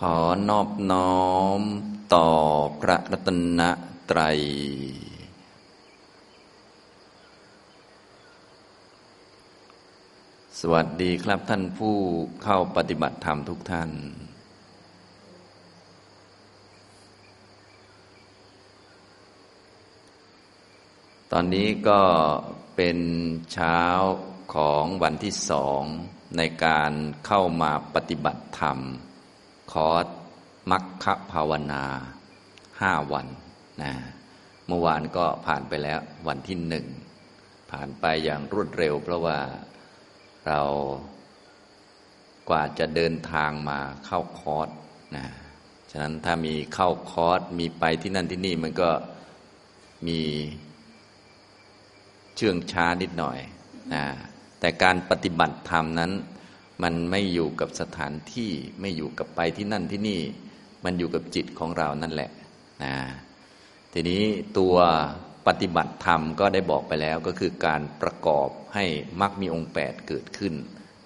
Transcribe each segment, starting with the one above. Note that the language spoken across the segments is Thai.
ขอนอบน้อมต่อพระรัตนตรัย สวัสดีครับท่านผู้เข้าปฏิบัติธรรมทุกท่าน ตอนนี้ก็เป็นเช้าของวันที่สองในการเข้ามาปฏิบัติธรรม คอร์สมัคคภาวนาห้าวันนะเมื่อวานก็ผ่านไปแล้ววันที่หนึ่ง ผ่านไปอย่างรวดเร็ว เพราะว่าเรากว่าจะเดินทางมาเข้าคอร์สนะฉะนั้นถ้ามีเข้าคอร์สมีไปที่นั่นที่นี่มันก็มีเชื่องช้านิดหน่อยนะแต่การปฏิบัติธรรมนั้น มันไม่อยู่กับสถานที่ไม่อยู่กับไปที่นั่นที่นี่ มันอยู่กับจิตของเรานั่นแหละนะทีนี้ตัวปฏิบัติธรรมก็ได้บอกไปแล้วก็คือการประกอบให้มรรคมีองค์แปดเกิดขึ้น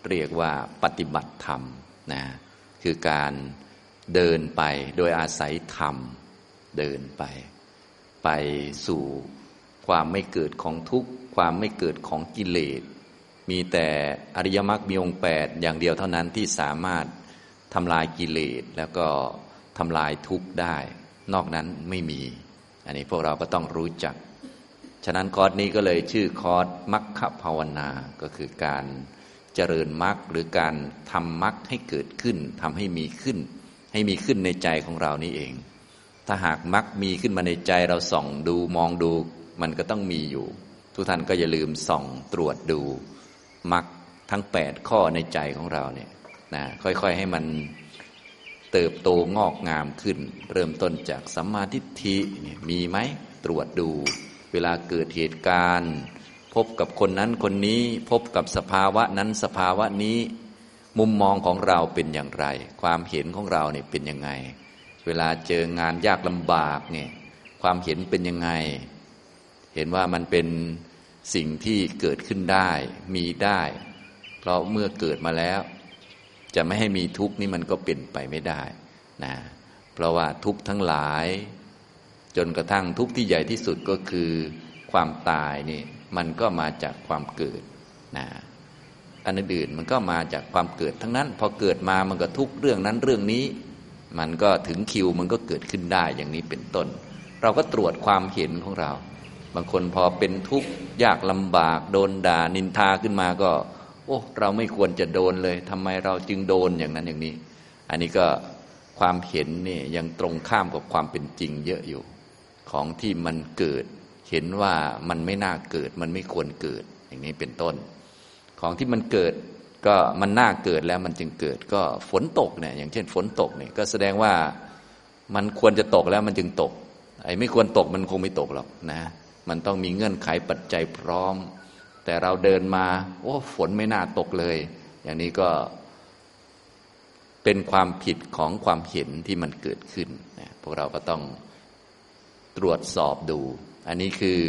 เรียกว่าปฏิบัติธรรมนะคือการเดินไปโดยอาศัยธรรมเดินไป ไปสู่ความไม่เกิดของทุกข์ ความไม่เกิดของกิเลส มีแต่อริยมรรคมีองค์แปดอย่างเดียวเท่านั้นที่สามารถทำลายกิเลสแล้วก็ทำลายทุกข์ได้ นอกนั้นไม่มี อันนี้พวกเราก็ต้องรู้จัก ฉะนั้นคอร์สนี้ก็เลยชื่อคอร์สมัคคภาวนาก็คือการเจริญมรรคหรือการทำมรรคให้เกิดขึ้นทำให้มีขึ้น ให้มีขึ้นในใจของเรานี่เอง ถ้าหากมรรคมีขึ้นมาในใจเราส่องดูมองดู มันก็ต้องมีอยู่ ทุกท่านก็อย่าลืมส่องตรวจดู มรรคทั้งแปดข้อในใจของเราเนี่ยนะค่อยๆให้มันเติบโตงอกงามขึ้น เริ่มต้นจากสัมมาทิฏฐิมีไหมตรวจดู เวลาเกิดเหตุการณ์ พบกับคนนั้นคนนี้พบกับสภาวะนั้นสภาวะนี้ มุมมองของเราเป็นอย่างไร ความเห็นของเราเนี่ยเป็นยังไง เวลาเจองานยากลำบากเนี่ยความเห็นเป็นยังไง เห็นว่ามันเป็น สิ่งที่เกิดขึ้นได้ มีได้ เพราะเมื่อเกิดมาแล้ว จะไม่ให้มีทุกข์นี่มันก็เป็นไปไม่ได้นะเพราะว่าทุกข์ทั้งหลาย จนกระทั่งทุกข์ที่ใหญ่ที่สุดก็คือความตายนี่มันก็มาจากความเกิดนะอันอื่นมันก็มาจากความเกิดทั้งนั้น พอเกิดมามันก็ทุกเรื่องนั้นเรื่องนี้ มันก็ถึงคิวมันก็เกิดขึ้นได้อย่างนี้เป็นต้น เราก็ตรวจความเห็นของเรา บางคนพอเป็นทุกข์ยากลำบาก โดนด่านินทาขึ้นมาก็ โอ้เราไม่ควรจะโดนเลยทำไมเราจึงโดนอย่างนั้นอย่างนี้ อันนี้ก็ความเห็นนี่ยังตรงข้ามกับความเป็นจริงเยอะอยู่ ของที่มันเกิด เห็นว่ามันไม่น่าเกิด มันไม่ควรเกิดอย่างนี้เป็นต้น ของที่มันเกิดก็มันน่าเกิดแล้วมันจึงเกิด ก็ฝนตกเนี่ยอย่างเช่นฝนตกเนี่ยก็แสดงว่ามันควรจะตกแล้วมันจึงตก ไอ้ไม่ควรตกมันคงไม่ตกหรอกนะ มันต้องมีเงื่อนไขปัจจัยพร้อม แต่เราเดินมา โอ้ฝนไม่น่าตกเลย อย่างนี้ก็เป็นความผิดของความเห็นที่มันเกิดขึ้นนะพวกเราก็ต้องตรวจสอบดู อันนี้คือ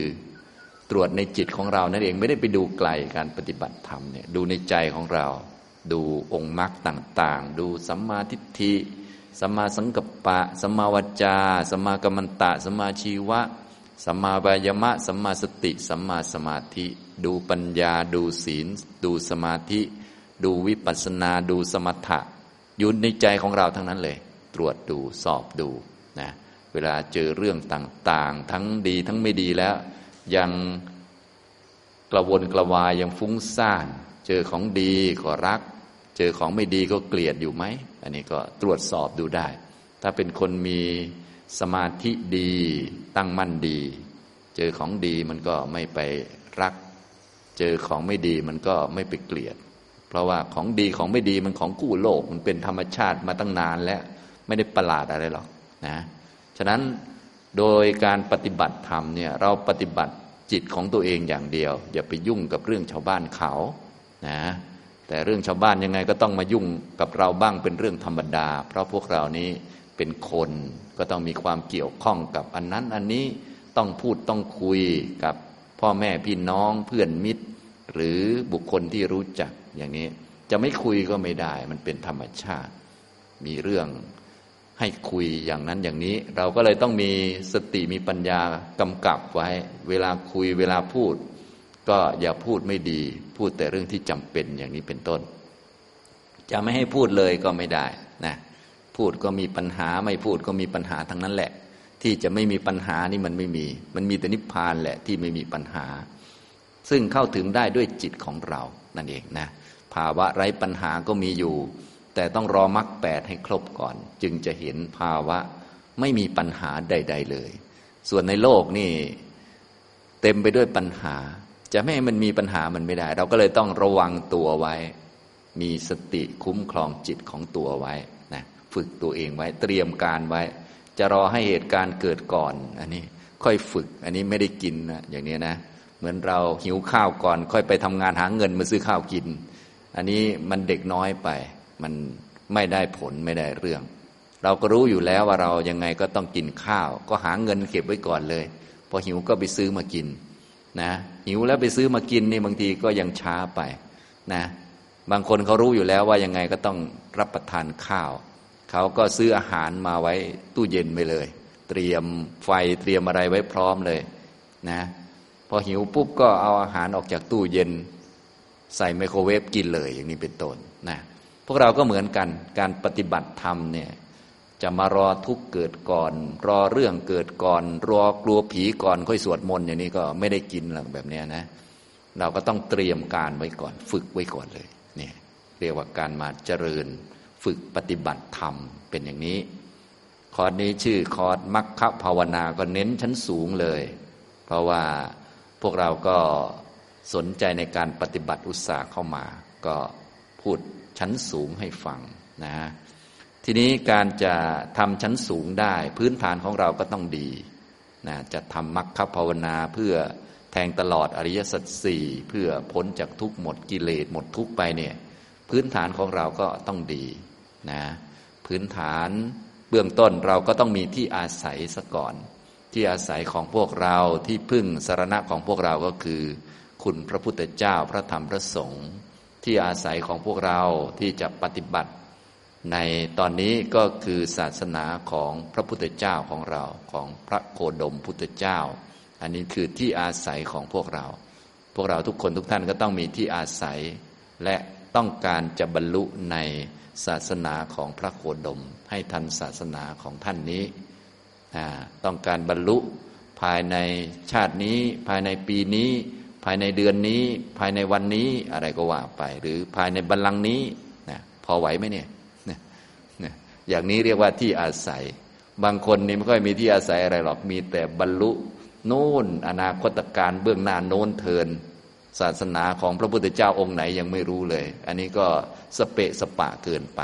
ตรวจในจิตของเรานั่นเองไม่ได้ไปดูไกลการปฏิบัติธรรมเนี่ยดูในใจของเรา ดูองค์มรรคต่างๆ ดูสัมมาทิฏฐิสัมมาสังกัปปะสัมมาวจาสัมมากัมมันตะสัมมาชีวะ สัมมาบายมะ สัมมาสติ สัมมาสมาธิ ดูปัญญา ดูศีล ดูสมาธิ ดูวิปัสสนา ดูสมถะอยู่ในใจของเราทั้งนั้นเลย ตรวจดู สอบดูนะเวลาเจอเรื่องต่างๆ ทั้งดีทั้งไม่ดีแล้ว ยังกระวนกระวายยังฟุ้งซ่าน เจอของดีก็รัก เจอของไม่ดีก็เกลียดอยู่ไหม อันนี้ก็ตรวจสอบดูได้ ถ้าเป็นคนมี สมาธิดีตั้งมั่นดี เจอของดีมันก็ไม่ไปรัก เจอของไม่ดีมันก็ไม่ไปเกลียด เพราะว่าของดีของไม่ดีมันของกู้โลก มันเป็นธรรมชาติมาตั้งนานแล้ว ไม่ได้ประหลาดอะไรหรอกนะฉะนั้นโดยการปฏิบัติธรรมเนี่ยเราปฏิบัติจิตของตัวเองอย่างเดียว อย่าไปยุ่งกับเรื่องชาวบ้านเขานะแต่เรื่องชาวบ้านยังไงก็ต้องมายุ่งกับเราบ้างเป็นเรื่องธรรมดา เพราะพวกเรานี้ เป็นคน ก็ต้องมีความเกี่ยวข้องกับอันนั้นอันนี้ต้องพูดต้องคุยกับพ่อแม่พี่น้องเพื่อนมิตร หรือบุคคลที่รู้จักอย่างนี้ จะไม่คุยก็ไม่ได้ มันเป็นธรรมชาติ มีเรื่องให้คุยอย่างนั้นอย่างนี้ เราก็เลยต้องมีสติมีปัญญากำกับไว้ เวลาคุยเวลาพูด ก็อย่าพูดไม่ดี พูดแต่เรื่องที่จำเป็นอย่างนี้เป็นต้น จะไม่ให้พูดเลยก็ไม่ได้นะ พูดก็มีปัญหาไม่พูดก็มีปัญหาทั้งนั้นแหละ ที่จะไม่มีปัญหานี่มันไม่มี มันมีแต่นิพพานแหละที่ไม่มีปัญหา ซึ่งเข้าถึงได้ด้วยจิตของเรานั่นเองนะภาวะไร้ปัญหาก็มีอยู่ แต่ต้องรอมรรคแปดให้ครบก่อน จึงจะเห็นภาวะไม่มีปัญหาใด ๆ เลย ส่วนในโลกนี่เต็มไปด้วยปัญหา จะไม่ให้มันมีปัญหามันไม่ได้ เราก็เลยต้องระวังตัวไว้ มีสติคุ้มครองจิตของตัวไว้ ฝึกตัวเองไว้ เตรียมการไว้ จะรอให้เหตุการณ์เกิดก่อน อันนี้ค่อยฝึก อันนี้ไม่ได้กินนะอย่างนี้นะ เหมือนเราหิวข้าวก่อน ค่อยไปทำงานหาเงินมาซื้อข้าวกิน อันนี้มันเด็กน้อยไป มันไม่ได้ผลไม่ได้เรื่อง เราก็รู้อยู่แล้วว่าเรายังไงก็ต้องกินข้าว ก็หาเงินเก็บไว้ก่อนเลย พอหิวก็ไปซื้อมากินนะหิวแล้วไปซื้อมากินนี่บางทีก็ยังช้าไปนะบางคนเขารู้อยู่แล้วว่ายังไงก็ต้องรับประทานข้าว เขาก็ซื้ออาหารมาไว้ตู้เย็นไปเลย เตรียมไฟเตรียมอะไรไว้พร้อมเลยนะพอหิวปุ๊บก็เอาอาหารออกจากตู้เย็น ใส่ไมโครเวฟกินเลยอย่างนี้เป็นต้นนะพวกเราก็เหมือนกันการปฏิบัติธรรมเนี่ยจะมารอทุกเกิดก่อน รอเรื่องเกิดก่อน รอกลัวผีก่อนค่อยสวดมนต์อย่างนี้ก็ไม่ได้กินหรอกแบบนี้นะ เราก็ต้องเตรียมการไว้ก่อน ฝึกไว้ก่อนเลยเนี่ยเรียกว่าการมาเจริญ ฝึกปฏิบัติธรรมเป็นอย่างนี้ คอร์สนี้ชื่อคอร์สมัคคภาวนาก็เน้นชั้นสูงเลย เพราะว่าพวกเราก็สนใจในการปฏิบัติอุตสาห์เข้ามา ก็พูดชั้นสูงให้ฟังนะทีนี้การจะทำชั้นสูงได้ พื้นฐานของเราก็ต้องดีนะจะทำมรรคภาวนาเพื่อแทงตลอดอริยสัจสี่เพื่อพ้นจากทุกหมดกิเลสหมดทุกไปเนี่ยพื้นฐานของเราก็ต้องดี นะพื้นฐานเบื้องต้นเราก็ต้องมีที่อาศัยซะก่อน ที่อาศัยของพวกเราที่พึ่งสารณะของพวกเราก็คือ คุณพระพุทธเจ้าพระธรรมพระสงฆ์ที่อาศัยของพวกเราที่จะปฏิบัติ ในตอนนี้ก็คือศาสนาของพระพุทธเจ้าของเราของพระโคดมพุทธเจ้า อันนี้คือที่อาศัยของพวกเรา พวกเราทุกคนทุกท่านก็ต้องมีที่อาศัย และต้องการจะบรรลุใน ศาสนาของพระโคดม ให้ทันศาสนาของท่านนี้ ต้องการบรรลุภายในชาตินี้ ภายในปีนี้ ภายในเดือนนี้ ภายในวันนี้อะไรก็ว่าไป หรือภายในบัลลังก์นี้นะพอไหวไหมเนี่ยนะอย่างนี้เรียกว่าที่อาศัย บางคนนี่ไม่ค่อยมีที่อาศัยอะไรหรอกมีแต่บรรลุโน่นอนาคตการเบื้องหน้าโน้นเทินศาสนาของพระพุทธเจ้าองค์ไหนยังไม่รู้เลย อันนี้ก็ สเปะสปะเกินไป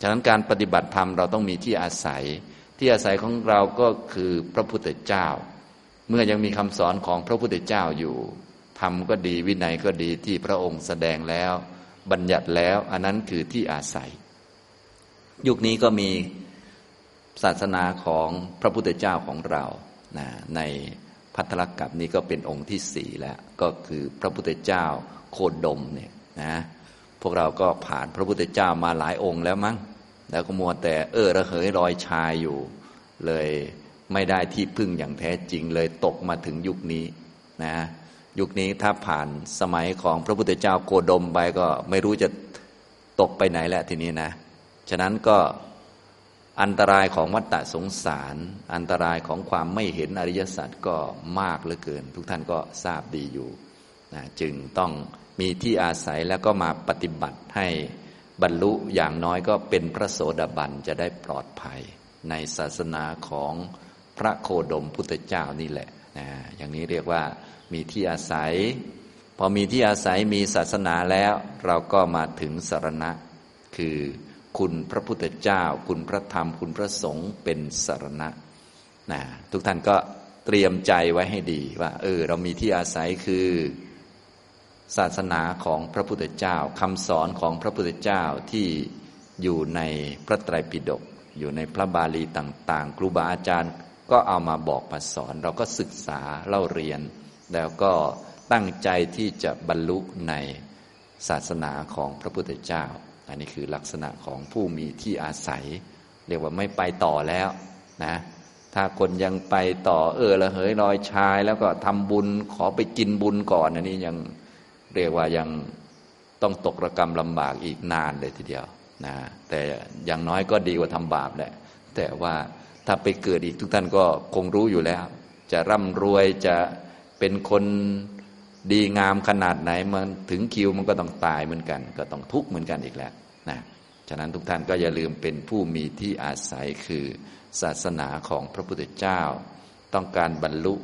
ฉะนั้นการปฏิบัติธรรมเราต้องมีที่อาศัย ที่อาศัยของเราก็คือพระพุทธเจ้า เมื่อยังมีคำสอนของพระพุทธเจ้าอยู่ธรรมก็ดีวินัยก็ดีที่พระองค์แสดงแล้ว บัญญัติแล้ว อันนั้นคือที่อาศัย ยุคนี้ก็มีศาสนาของพระพุทธเจ้าของเรานะในพัทธลกับนี้ก็เป็นองค์ที่สี่แล้ว ก็คือพระพุทธเจ้าโคดมเนี่ยนะ พวกเราก็ผ่านพระพุทธเจ้ามาหลายองค์แล้วมั้ง แล้วก็มัวแต่เออระเหยรอยชายอยู่ เลยไม่ได้ที่พึ่งอย่างแท้จริงเลยตกมาถึงยุคนี้นะยุคนี้ถ้าผ่านสมัยของพระพุทธเจ้าโคดมไปก็ไม่รู้จะตกไปไหนแหล้วทีนี้นะ ฉะนั้นก็อันตรายของวัฏฏะสงสาร อันตรายของความไม่เห็นอริยสัจก็มากเหลือเกิน ทุกท่านก็ทราบดีอยู่นะจึงต้อง มีที่อาศัยแล้วก็มาปฏิบัติให้บรรลุอย่างน้อยก็เป็นพระโสดาบันจะได้ปลอดภัย ในศาสนาของพระโคดมพุทธเจ้านี่แหละนะอย่างนี้เรียกว่ามีที่อาศัย พอมีที่อาศัยมีศาสนาแล้ว เราก็มาถึงสารณะ คือคุณพระพุทธเจ้า คุณพระธรรม คุณพระสงฆ์เป็นสารณะนะทุกท่านก็เตรียมใจไว้ให้ดีว่า เออ เรามีที่อาศัยคือ ศาสนาของพระพุทธเจ้าคำสอนของพระพุทธเจ้าที่อยู่ในพระไตรปิฎกอยู่ในพระบาลีต่างๆ ครูบาอาจารย์ก็เอามาบอกมาสอน เราก็ศึกษาเล่าเรียน แล้วก็ตั้งใจที่จะบรรลุในศาสนาของพระพุทธเจ้า อันนี้คือลักษณะของผู้มีที่อาศัย เรียกว่าไม่ไปต่อแล้วนะถ้าคนยังไปต่อเออละเหยลอยชาย แล้วก็ทำบุญขอไปกินบุญก่อนอันนี้ยัง เรียกว่ายังต้องตกระกรรมลำบากอีกนานเลยทีเดียวนะแต่อย่างน้อยก็ดีกว่าทำบาปแหละ แต่ว่าถ้าไปเกิดอีกทุกท่านก็คงรู้อยู่แล้ว จะร่ำรวยจะเป็นคนดีงามขนาดไหนมันถึงคิวมันก็ต้องตายเหมือนกัน ก็ต้องทุกข์เหมือนกันอีกแล้วนะฉะนั้นทุกท่านก็อย่าลืมเป็นผู้มีที่อาศัยคือศาสนาของพระพุทธเจ้า ต้องการบรรลุ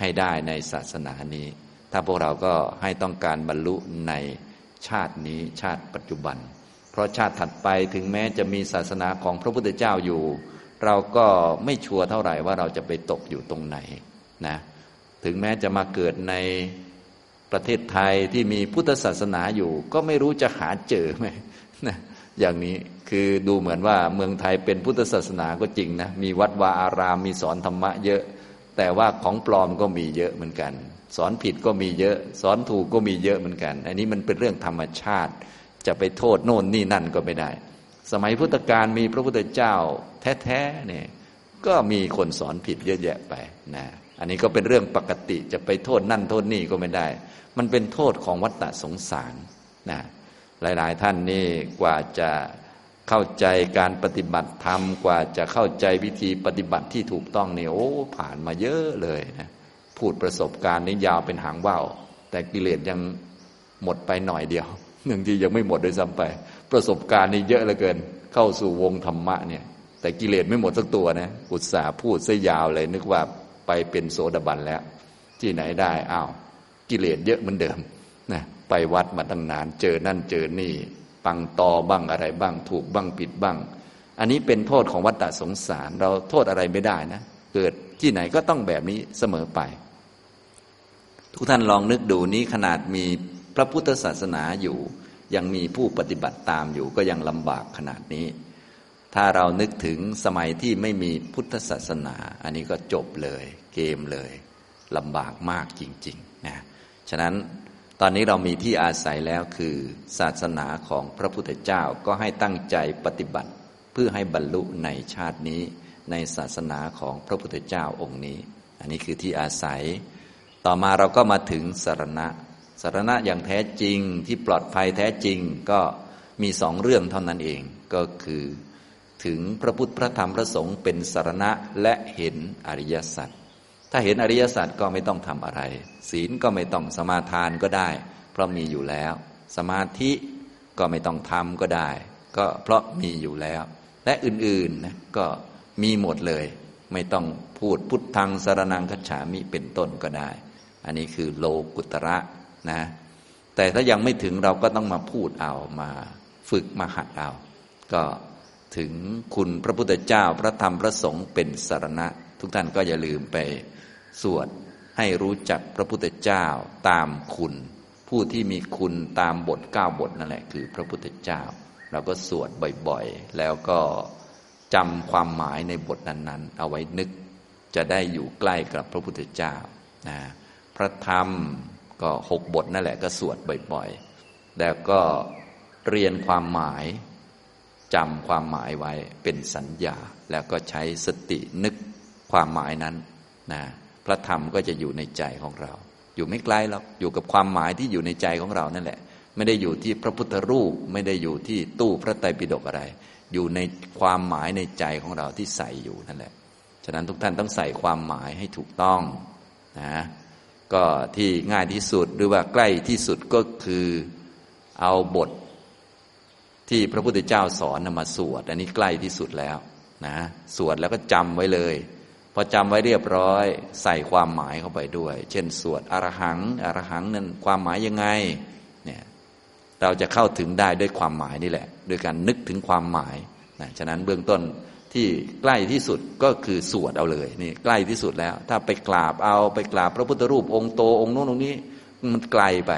ให้ได้ในศาสนานี้ ถ้าพวกเราก็ให้ต้องการบรรลุในชาตินี้ชาติปัจจุบัน เพราะชาติถัดไปถึงแม้จะมีศาสนาของพระพุทธเจ้าอยู่ เราก็ไม่ชัวร์เท่าไหร่ว่าเราจะไปตกอยู่ตรงไหนนะถึงแม้จะมาเกิดในประเทศไทยที่มีพุทธศาสนาอยู่ ก็ไม่รู้จะหาเจอไหมนะอย่างนี้คือดูเหมือนว่าเมืองไทยเป็นพุทธศาสนาก็จริงนะมีวัดวาอารามมีสอนธรรมะเยอะ แต่ว่าของปลอมก็มีเยอะเหมือนกัน สอนผิดก็มีเยอะ สอนถูกก็มีเยอะเหมือนกัน อันนี้มันเป็นเรื่องธรรมชาติ จะไปโทษโน่นนี่นั่นก็ไม่ได้ สมัยพุทธกาลมีพระพุทธเจ้าแท้ๆเนี่ยก็มีคนสอนผิดเยอะแยะไปนะอันนี้ก็เป็นเรื่องปกติจะไปโทษนั่นโทษนี่ก็ไม่ได้ มันเป็นโทษของวัฏฏะสงสารนะหลาย ๆ ท่านนี่กว่าจะเข้าใจการปฏิบัติธรรม กว่าจะเข้าใจวิธีปฏิบัติที่ถูกต้องเนี่ยโอ้ผ่านมาเยอะเลยนะ พูดประสบการณ์นี้ยาวเป็นหางว่าวแต่กิเลสยังหมดไปหน่อยเดียวหนึ่งที่ยังไม่หมดโดยซ้ำไป ประสบการณ์นี่เยอะเหลือเกิน เข้าสู่วงธรรมะเนี่ย แต่กิเลสไม่หมดสักตัวนะอุตส่าห์พูดซะยาวเลย นึกว่าไปเป็นโสดาบันแล้ว ที่ไหนได้อ้าวกิเลสเยอะเหมือนเดิมนะไปวัดมาตั้งนาน เจอนั่นเจอนี่ ปังตอบ้างอะไรบ้าง ถูกบ้างผิดบ้าง อันนี้เป็นโทษของวัฏฏะสงสาร เราโทษอะไรไม่ได้นะ เกิดที่ไหนก็ต้องแบบนี้เสมอไป ทุกท่านลองนึกดูนี้ขนาดมีพระพุทธศาสนาอยู่ ยังมีผู้ปฏิบัติตามอยู่ก็ยังลำบากขนาดนี้ ถ้าเรานึกถึงสมัยที่ไม่มีพุทธศาสนา อันนี้ก็จบเลย เกมเลยลำบากมากจริงๆนะฉะนั้นตอนนี้เรามีที่อาศัยแล้วคือศาสนาของพระพุทธเจ้าก็ให้ตั้งใจปฏิบัติเพื่อให้บรรลุในชาตินี้ ในศาสนาของพระพุทธเจ้าองค์นี้ อันนี้คือที่อาศัย ต่อมาเราก็มาถึงสารณะ สารณะอย่างแท้จริงที่ปลอดภัยแท้จริงก็มีสองเรื่องเท่านั้นเองก็คือถึงพระพุทธพระธรรมพระสงฆ์เป็นสารณะและเห็นอริยสัจถ้าเห็นอริยสัจก็ไม่ต้องทำอะไร ศีลก็ไม่ต้องสมาทานก็ได้ เพราะมีอยู่แล้ว สมาธิก็ไม่ต้องทำก็ได้ ก็เพราะมีอยู่แล้ว และอื่นๆนะก็มีหมดเลย ไม่ต้องพูดพุทธังสารนังคัจฉามิเป็นต้นก็ได้ อันนี้คือโลกุตระนะ แต่ถ้ายังไม่ถึงเราก็ต้องมาพูดเอามาฝึกมาหัดเอาก็ถึงคุณพระพุทธเจ้าพระธรรมพระสงฆ์เป็นสารณะ ทุกท่านก็อย่าลืมไปสวดให้รู้จักพระพุทธเจ้าตามคุณ ผู้ที่มีคุณตามบทเก้าบทนั่นแหละคือพระพุทธเจ้า เราก็สวดบ่อยๆ แล้วก็จำความหมายในบทนั้นๆ เอาไว้นึกจะได้อยู่ใกล้กับพระพุทธเจ้านะ พระธรรมก็หกบทนั่นแหละก็สวดบ่อยๆ แล้วก็เรียนความหมายจำความหมายไว้เป็นสัญญา แล้วก็ใช้สตินึกความหมายนั้นนะพระธรรมก็จะอยู่ในใจของเรา อยู่ไม่ไกลหรอกอยู่กับความหมายที่อยู่ในใจของเรานั่นแหละ ไม่ได้อยู่ที่พระพุทธรูปไม่ได้อยู่ที่ตู้พระไตรปิฎกอะไร อยู่ในความหมายในใจของเราที่ใส่อยู่นั่นแหละ ฉะนั้นทุกท่านต้องใส่ความหมายให้ถูกต้องนะ ก็ที่ง่ายที่สุดหรือว่าใกล้ที่สุดก็คือเอาบทที่พระพุทธเจ้าสอนมาสวด อันนี้ใกล้ที่สุดแล้วนะสวดแล้วก็จำไว้เลยพอจำไว้เรียบร้อยใส่ความหมายเข้าไปด้วย เช่น สวดอรหังอรหังนั้นความหมายยังไงเนี่ยเราจะเข้าถึงได้ด้วยความหมายนี่แหละโดยการนึกถึงความหมายนะฉะนั้นเบื้องต้น ที่ใกล้ที่สุดก็คือสวดเอาเลยนี่ใกล้ที่สุดแล้ว ถ้าไปกราบเอาไปกราบพระพุทธรูปองค์โตองค์โน้นองค์นี้มันไกลไป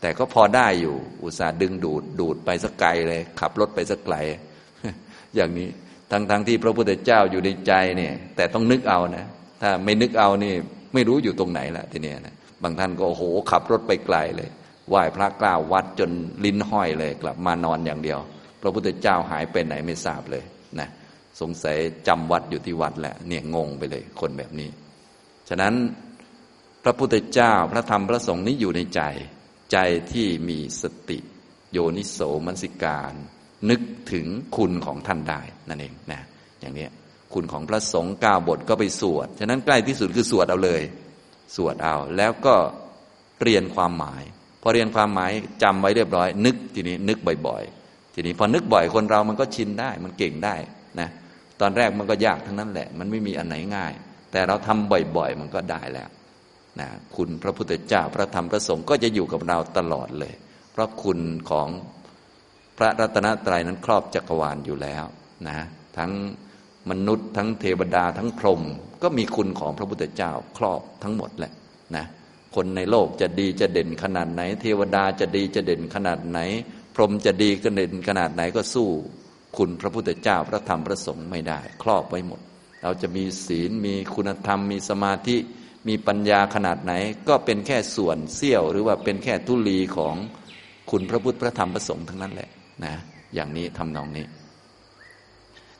แต่ก็พอได้อยู่ อุตส่าห์ดึงดูดดูดไปสักไกลเลย ขับรถไปสักไกล อย่างนี้ทั้งๆทที่พระพุทธเจ้าอยู่ในใจเนี่ย แต่ต้องนึกเอานะ ถ้าไม่นึกเอานี่ ไม่รู้อยู่ตรงไหนละทีเนี้ยนะบางท่านก็โอ้โหขับรถไปไกลเลยไหว้พระกล้าววัดจนลิ้นห้อยเลยกลับมานอนอย่างเดียว พระพุทธเจ้าหายไปไหนไม่ทราบเลยนะ สงสัยจำวัดอยู่ที่วัดแหละ เนี่ยงงไปเลย คนแบบนี้ ฉะนั้นพระพุทธเจ้าพระธรรมพระสงฆ์นี้อยู่ในใจ ใจที่มีสติ โยนิโสมนสิการ นึกถึงคุณของท่านได้นั่นเองนะอย่างนี้คุณของพระสงฆ์ก้าบทก็ไปสวด ฉะนั้นใกล้ที่สุดคือสวดเอาเลย สวดเอาแล้วก็เรียนความหมาย พอเรียนความหมายจำไว้เรียบร้อย นึกทีนี้นึกบ่อย ๆ ทีนี้พอนึกบ่อยคนเรามันก็ชินได้มันเก่งได้นะ ตอนแรกมันก็ยากทั้งนั้นแหละ มันไม่มีอันไหนง่าย แต่เราทำบ่อยๆ มันก็ได้แล้วนะคุณพระพุทธเจ้าพระธรรมพระสงฆ์ก็จะอยู่กับเราตลอดเลย เพราะคุณของพระรัตนตรัยนั้นครอบจักรวาลอยู่แล้วนะทั้งมนุษย์ทั้งเทวดาทั้งพรหมก็มีคุณของพระพุทธเจ้าครอบทั้งหมดแหละนะคนในโลกจะดีจะเด่นขนาดไหน เทวดาจะดีจะเด่นขนาดไหน พรหมจะดีก็เด่นขนาดไหนก็สู้ คุณพระพุทธเจ้าพระธรรมพระสงฆ์ไม่ได้ ครอบไว้หมด เราจะมีศีลมีคุณธรรม มีสมาธิมีปัญญาขนาดไหน ก็เป็นแค่ส่วนเสี้ยว หรือว่าเป็นแค่ทุลีของคุณพระพุทธพระธรรมพระสงฆ์ทั้งนั้นแหละนะอย่างนี้ทำนองนี้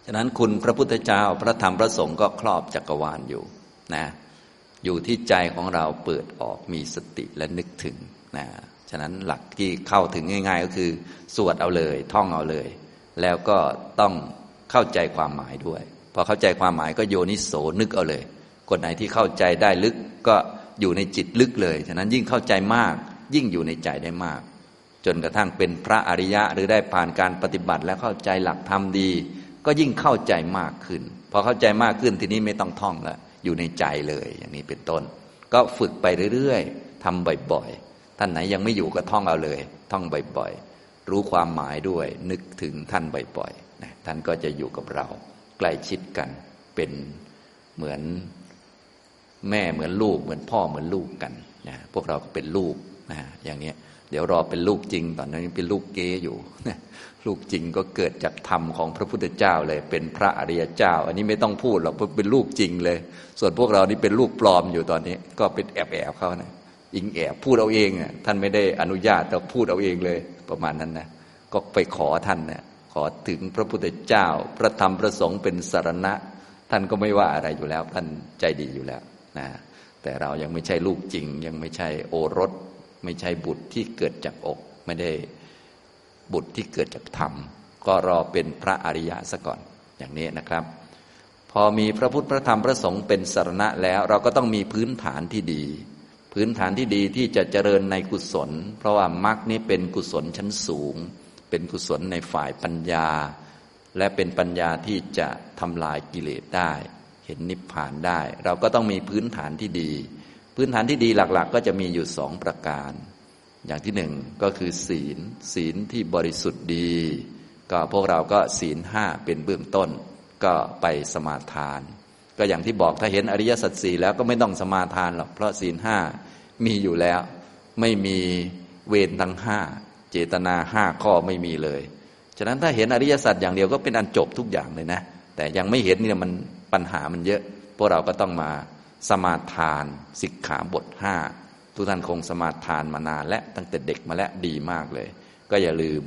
ฉะนั้นคุณพระพุทธเจ้าพระธรรมพระสงฆ์ก็ครอบจักรวาลอยู่นะอยู่ที่ใจของเราเปิดออกมีสติและนึกถึงนะฉะนั้นหลักที่เข้าถึงง่าย ๆ ก็คือ สวดเอาเลย ท่องเอาเลย แล้วก็ต้องเข้าใจความหมายด้วย พอเข้าใจความหมายก็โยนิโสนึกเอาเลย คนไหนที่เข้าใจได้ลึกก็อยู่ในจิตลึกเลยฉะนั้นยิ่งเข้าใจมาก ยิ่งอยู่ในใจได้มาก จนกระทั่งเป็นพระอริยะหรือได้ผ่านการปฏิบัติแล้วเข้าใจหลักธรรมดี ก็ยิ่งเข้าใจมากขึ้น พอเข้าใจมากขึ้นทีนี้ไม่ต้องท่องแล้วอยู่ในใจเลยอย่างนี้เป็นต้น ก็ฝึกไปเรื่อยๆทำบ่อยๆท่านไหนยังไม่อยู่ก็ท่องเอาเลย ท่องบ่อยๆ รู้ความหมายด้วย นึกถึงท่านบ่อยๆนะท่านก็จะอยู่กับเราใกล้ชิดกันเป็นเหมือนแม่เหมือนลูก เหมือนพ่อเหมือนลูกกันนะพวกเราก็เป็นลูกนะอย่างนี้เดี๋ยวรอเป็นลูกจริง ตอนนี้นเป็นลูกเกอยู่ลูกจริงก็เกิดจากธรรมของพระพุทธเจ้าเลย เป็นพระอริยเจ้า อันนี้ไม่ต้องพูดหรอกเป็นลูกจริงเลย ส่วนพวกเรานี่เป็นลูกปลอมอยู่ตอนนี้ ก็เป็นแอบแอบเขานะอิงแอบพูดเอาเองอะท่านไม่ได้อนุญาตแต่พูดเอาเองเลย ประมาณนั้นนะก็ไปขอท่านนะขอถึงพระพุทธเจ้า พระธรรมพระสงฆ์เป็นสารณะ ท่านก็ไม่ว่าอะไรอยู่แล้ว ท่านใจดีอยู่แล้วนะแต่เรายังไม่ใช่ลูกจริง ยังไม่ใช่โอรส ไม่ใช่บุตรที่เกิดจากอก ไม่ได้บุตรที่เกิดจากธรรม ก็รอเป็นพระอริยะซะก่อนอย่างนี้นะครับ พอมีพระพุทธพระธรรมพระสงฆ์เป็นสารณะแล้ว เราก็ต้องมีพื้นฐานที่ดี พื้นฐานที่ดีที่จะเจริญในกุศล เพราะว่ามรรคนี้เป็นกุศลชั้นสูง เป็นกุศลในฝ่ายปัญญา และเป็นปัญญาที่จะทำลายกิเลสได้ เห็นนิพพานได้ เราก็ต้องมีพื้นฐานที่ดี พื้นฐานที่ดีหลักๆ ก็จะมีอยู่สองประการ อย่างที่หนึ่งก็คือศีล ศีลที่บริสุทธิ์ดี ก็พวกเราก็ศีลห้าเป็นเบื้องต้น ก็ไปสมาทาน ก็อย่างที่บอกถ้าเห็นอริยสัจสี่แล้วก็ไม่ต้องสมาทานหรอกเพราะศีลห้ามีอยู่แล้ว ไม่มีเวรทั้งห้าเจตนาห้าข้อไม่มีเลย ฉะนั้นถ้าเห็นอริยสัจอย่างเดียวก็เป็นอันจบทุกอย่างเลยนะ แต่ยังไม่เห็นเนี่ยมันปัญหามันเยอะ พวกเราก็ต้องมาสมาทานสิกขาบทห้าทุกท่านคงสมาทานมานานและตั้งแต่เด็กมาแล้วดีมากเลย ก็อย่าลืม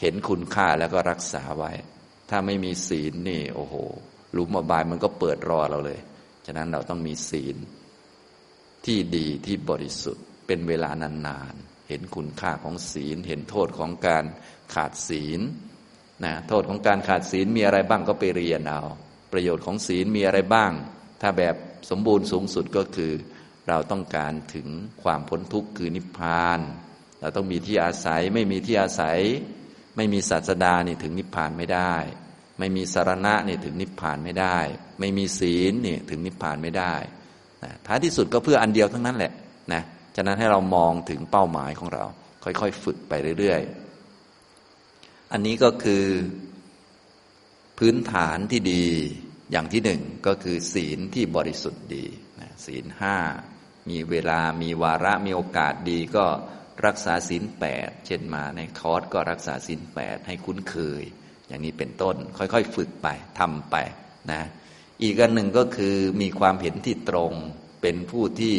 เห็นคุณค่าแล้วก็รักษาไว้ ถ้าไม่มีศีลนี่โอ้โห หลุมอบายมันก็เปิดรอเราเลย ฉะนั้นเราต้องมีศีล ที่ดีที่บริสุทธิ์เป็นเวลานานๆ เห็นคุณค่าของศีล เห็นโทษของการขาดศีลนะโทษของการขาดศีลมีอะไรบ้างก็ไปเรียนเอาประโยชน์ของศีลมีอะไรบ้าง ถ้าแบบสมบูรณ์สูงสุดก็คือ เราต้องการถึงความพ้นทุกข์คือนิพพาน เราต้องมีที่อาศัยไม่มีที่อาศัย ไม่มีศาสดานี่ถึงนิพพานไม่ได้ ไม่มีสารณะนี่ถึงนิพพานไม่ได้ ไม่มีศีลนี่ถึงนิพพานไม่ได้นะท้ายที่สุดก็เพื่ออันเดียวทั้งนั้นแหละนะฉะนั้นให้เรามองถึงเป้าหมายของเรา ค่อยๆฝึกไปเรื่อยๆ อันนี้ก็คือพื้นฐานที่ดีอย่างที่หนึ่งก็คือศีลที่บริสุทธิ์ดีนะศีลห้ามีเวลามีวาระมีโอกาสดีก็รักษาศีลแปดเช่นมาในคอร์สก็รักษาศีลแปดให้คุ้นเคย อย่างนี้เป็นต้น ค่อยๆ ฝึกไปทำไปนะอีกอันหนึ่งก็คือมีความเห็นที่ตรงเป็นผู้ที่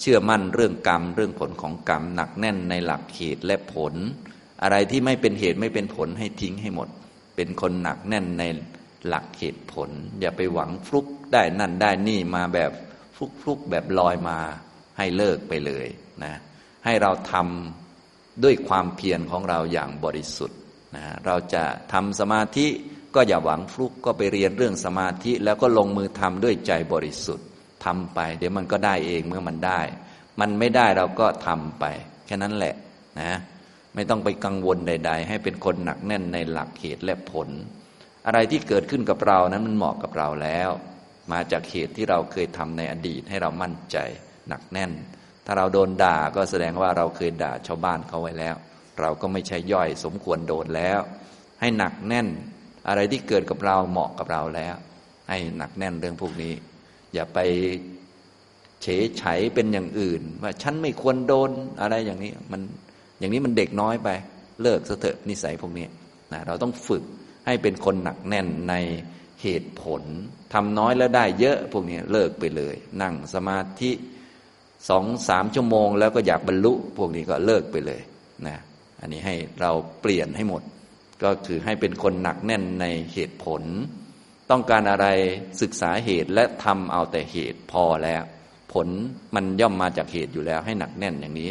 เชื่อมั่นเรื่องกรรม เรื่องผลของกรรมหนักแน่นในหลักเหตุและผล อะไรที่ไม่เป็นเหตุไม่เป็นผลให้ทิ้งให้หมด เป็นคนหนักแน่นในหลักเหตุผล อย่าไปหวังฟลุกได้นั่นได้นี่มาแบบฟลุกฟลุกแบบลอยมาให้เลิกไปเลยนะให้เราทำด้วยความเพียรของเราอย่างบริสุทธิ์ นะเราจะทำสมาธิก็อย่าหวังฟลุกก็ไปเรียนเรื่องสมาธิ แล้วก็ลงมือทำด้วยใจบริสุทธิ์ทำไป เดี๋ยวมันก็ได้เองเมื่อมันได้ มันไม่ได้เราก็ทำไป แค่นั้นแหละนะไม่ต้องไปกังวลใด ๆ ให้เป็นคนหนักแน่นในหลักเหตุและผล อะไรที่เกิดขึ้นกับเรานั้นมันเหมาะกับเราแล้ว มาจากเหตุที่เราเคยทำในอดีตให้เรามั่นใจหนักแน่น ถ้าเราโดนด่าก็แสดงว่าเราเคยด่าชาวบ้านเขาไว้แล้ว เราก็ไม่ใช่ย่อยสมควรโดนแล้ว ให้หนักแน่นอะไรที่เกิดกับเราเหมาะกับเราแล้ว ให้หนักแน่นเรื่องพวกนี้ อย่าไปเฉยไฉเป็นอย่างอื่น ว่าฉันไม่ควรโดนอะไรอย่างนี้มันอย่างนี้มันเด็กน้อยไป เลิกเถอะนิสัยพวกนี้นะเราต้องฝึกให้เป็นคนหนักแน่นในเหตุผลทำน้อยแล้วได้เยอะพวกนี้เลิกไปเลย นั่งสมาธิสองสามชั่วโมง แล้วก็อยากบรรลุพวกนี้ก็เลิกไปเลยนะ อันนี้ให้เราเปลี่ยนให้หมด ก็คือให้เป็นคนหนักแน่นในเหตุผล ต้องการอะไรศึกษาเหตุและทำเอาแต่เหตุพอแล้ว ผลมันย่อมมาจากเหตุอยู่แล้ว ให้หนักแน่นอย่างนี้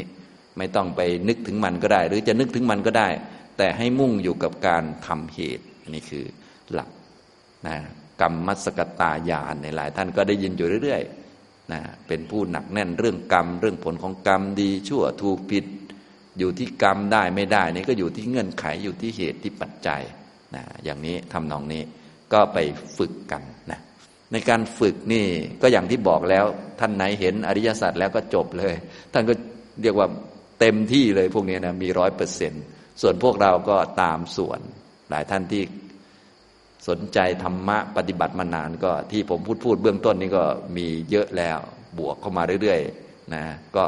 ไม่ต้องไปนึกถึงมันก็ได้ หรือจะนึกถึงมันก็ได้ แต่ให้มุ่งอยู่กับการทำเหตุอันนี้คือหลักนะกรรมมัสกตายานในหลายท่านก็ได้ยินอยู่เรื่อยๆนะเป็นผู้หนักแน่นเรื่องกรรม เรื่องผลของกรรมดีชั่วถูกผิด อยู่ที่กรรมได้ไม่ได้นี่ก็อยู่ที่เงื่อนไขอยู่ที่เหตุที่ปัจจัยนะอย่างนี้ทำนองนี้ก็ไปฝึกกันนะในการฝึกนี่ก็อย่างที่บอกแล้ว ท่านไหนเห็นอริยสัจแล้วก็จบเลย ท่านก็เรียกว่าเต็มที่เลยพวกนี้นะมีร้อยเปอร์เซ็นส่วนพวกเราก็ตามส่วน หลายท่านที่สนใจธรรมะปฏิบัติมานานก็ที่ผมพูดพูดเบื้องต้นนี้ก็มีเยอะแล้ว บวกเข้ามาเรื่อยๆนะก็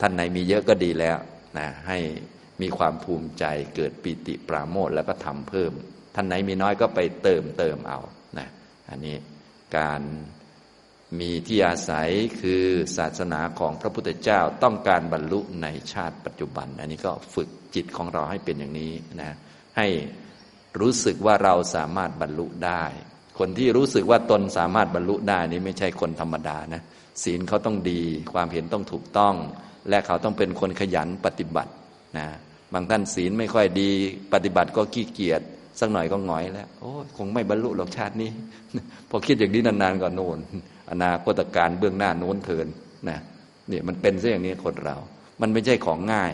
ท่านไหนมีเยอะก็ดีแล้ว นะให้มีความภูมิใจเกิดปิติปราโมทแล้วก็ทำเพิ่ม ท่านไหนมีน้อยก็ไปเติมเติมเอานะอันนี้การมีที่อาศัยคือศาสนาของพระพุทธเจ้าต้องการบรรลุในชาติปัจจุบัน อันนี้ก็ฝึกจิตของเราให้เป็นอย่างนี้นะให้รู้สึกว่าเราสามารถบรรลุได้ คนที่รู้สึกว่าตนสามารถบรรลุได้นี้ไม่ใช่คนธรรมดานะศีลเขาต้องดี ความเห็นต้องถูกต้อง และเขาต้องเป็นคนขยันปฏิบัตินะบางท่านศีลไม่ค่อยดี ปฏิบัติก็ขี้เกียจสักหน่อยก็หงอยแล้ว โอ้คงไม่บรรลุหรอกชาตินี้ พอคิดอย่างนี้นานๆก็โน่นอนาคตการเบื้องหน้าโน้นเทินนะเนี่ยมันเป็นซะอย่างนี้คนเรา มันไม่ใช่ของง่าย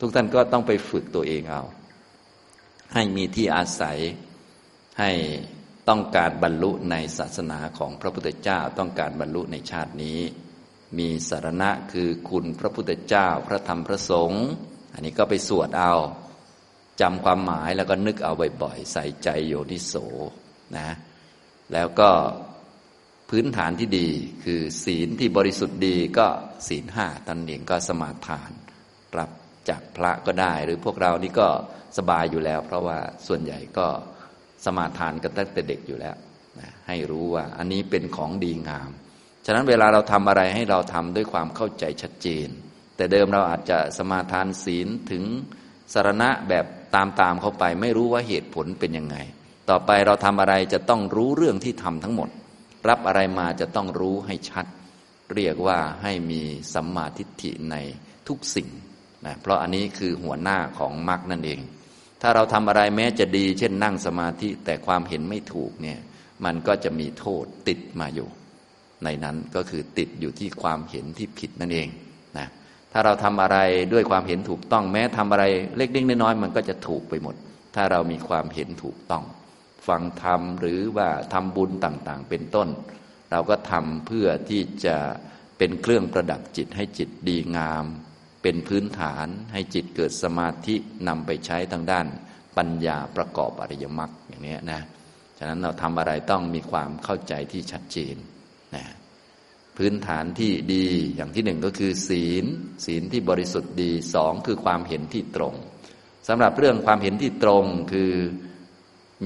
ทุกท่านก็ต้องไปฝึกตัวเองเอา ให้มีที่อาศัยให้ต้องการบรรลุในศาสนาของพระพุทธเจ้า ต้องการบรรลุในชาตินี้ มีสารณะคือคุณพระพุทธเจ้าพระธรรมพระสงฆ์อันนี้ก็ไปสวดเอาจำความหมายแล้วก็นึกเอาบ่อยๆใส่ใจโยนิโสนะแล้วก็พื้นฐานที่ดีคือศีลที่บริสุทธิ์ดีก็ศีลห้าตันเองก็สมาทานรับจากพระก็ได้ หรือพวกเรานี่ก็สบายอยู่แล้ว เพราะว่าส่วนใหญ่ก็สมาทานกันตั้งแต่เด็กอยู่แล้วนะให้รู้ว่าอันนี้เป็นของดีงาม ฉะนั้นเวลาเราทำอะไรให้เราทำด้วยความเข้าใจชัดเจน แต่เดิมเราอาจจะสมาทานศีลถึงสารณะแบบตามตามเข้าไปไม่รู้ว่าเหตุผลเป็นยังไง ต่อไปเราทำอะไรจะต้องรู้เรื่องที่ทำทั้งหมด รับอะไรมาจะต้องรู้ให้ชัด เรียกว่าให้มีสัมมาทิฏฐิในทุกสิ่งนะเพราะอันนี้คือหัวหน้าของมรรคนั่นเอง ถ้าเราทำอะไรแม้จะดี เช่นนั่งสมาธิแต่ความเห็นไม่ถูกเนี่ยมันก็จะมีโทษติดมาอยู่ ในนั้นก็คือติดอยู่ที่ความเห็นที่ผิดนั่นเองนะถ้าเราทำอะไรด้วยความเห็นถูกต้องแม้ทำอะไรเล็กๆน้อยๆมันก็จะถูกไปหมด ถ้าเรามีความเห็นถูกต้อง ฟังธรรมหรือว่าทำบุญต่างๆ เป็นต้น เราก็ทำเพื่อที่จะเป็นเครื่องประดับจิตให้จิตดีงาม เป็นพื้นฐานให้จิตเกิดสมาธินำไปใช้ทางด้านปัญญาประกอบอริยมรรคอย่างนี้นะ ฉะนั้นเราทำอะไรต้องมีความเข้าใจที่ชัดเจน พื้นฐานที่ดีอย่างที่หนึ่งก็คือ ศีล ศีลที่บริสุทธิ์ดีสองคือความเห็นที่ตรงสำหรับเรื่องความเห็นที่ตรงคือ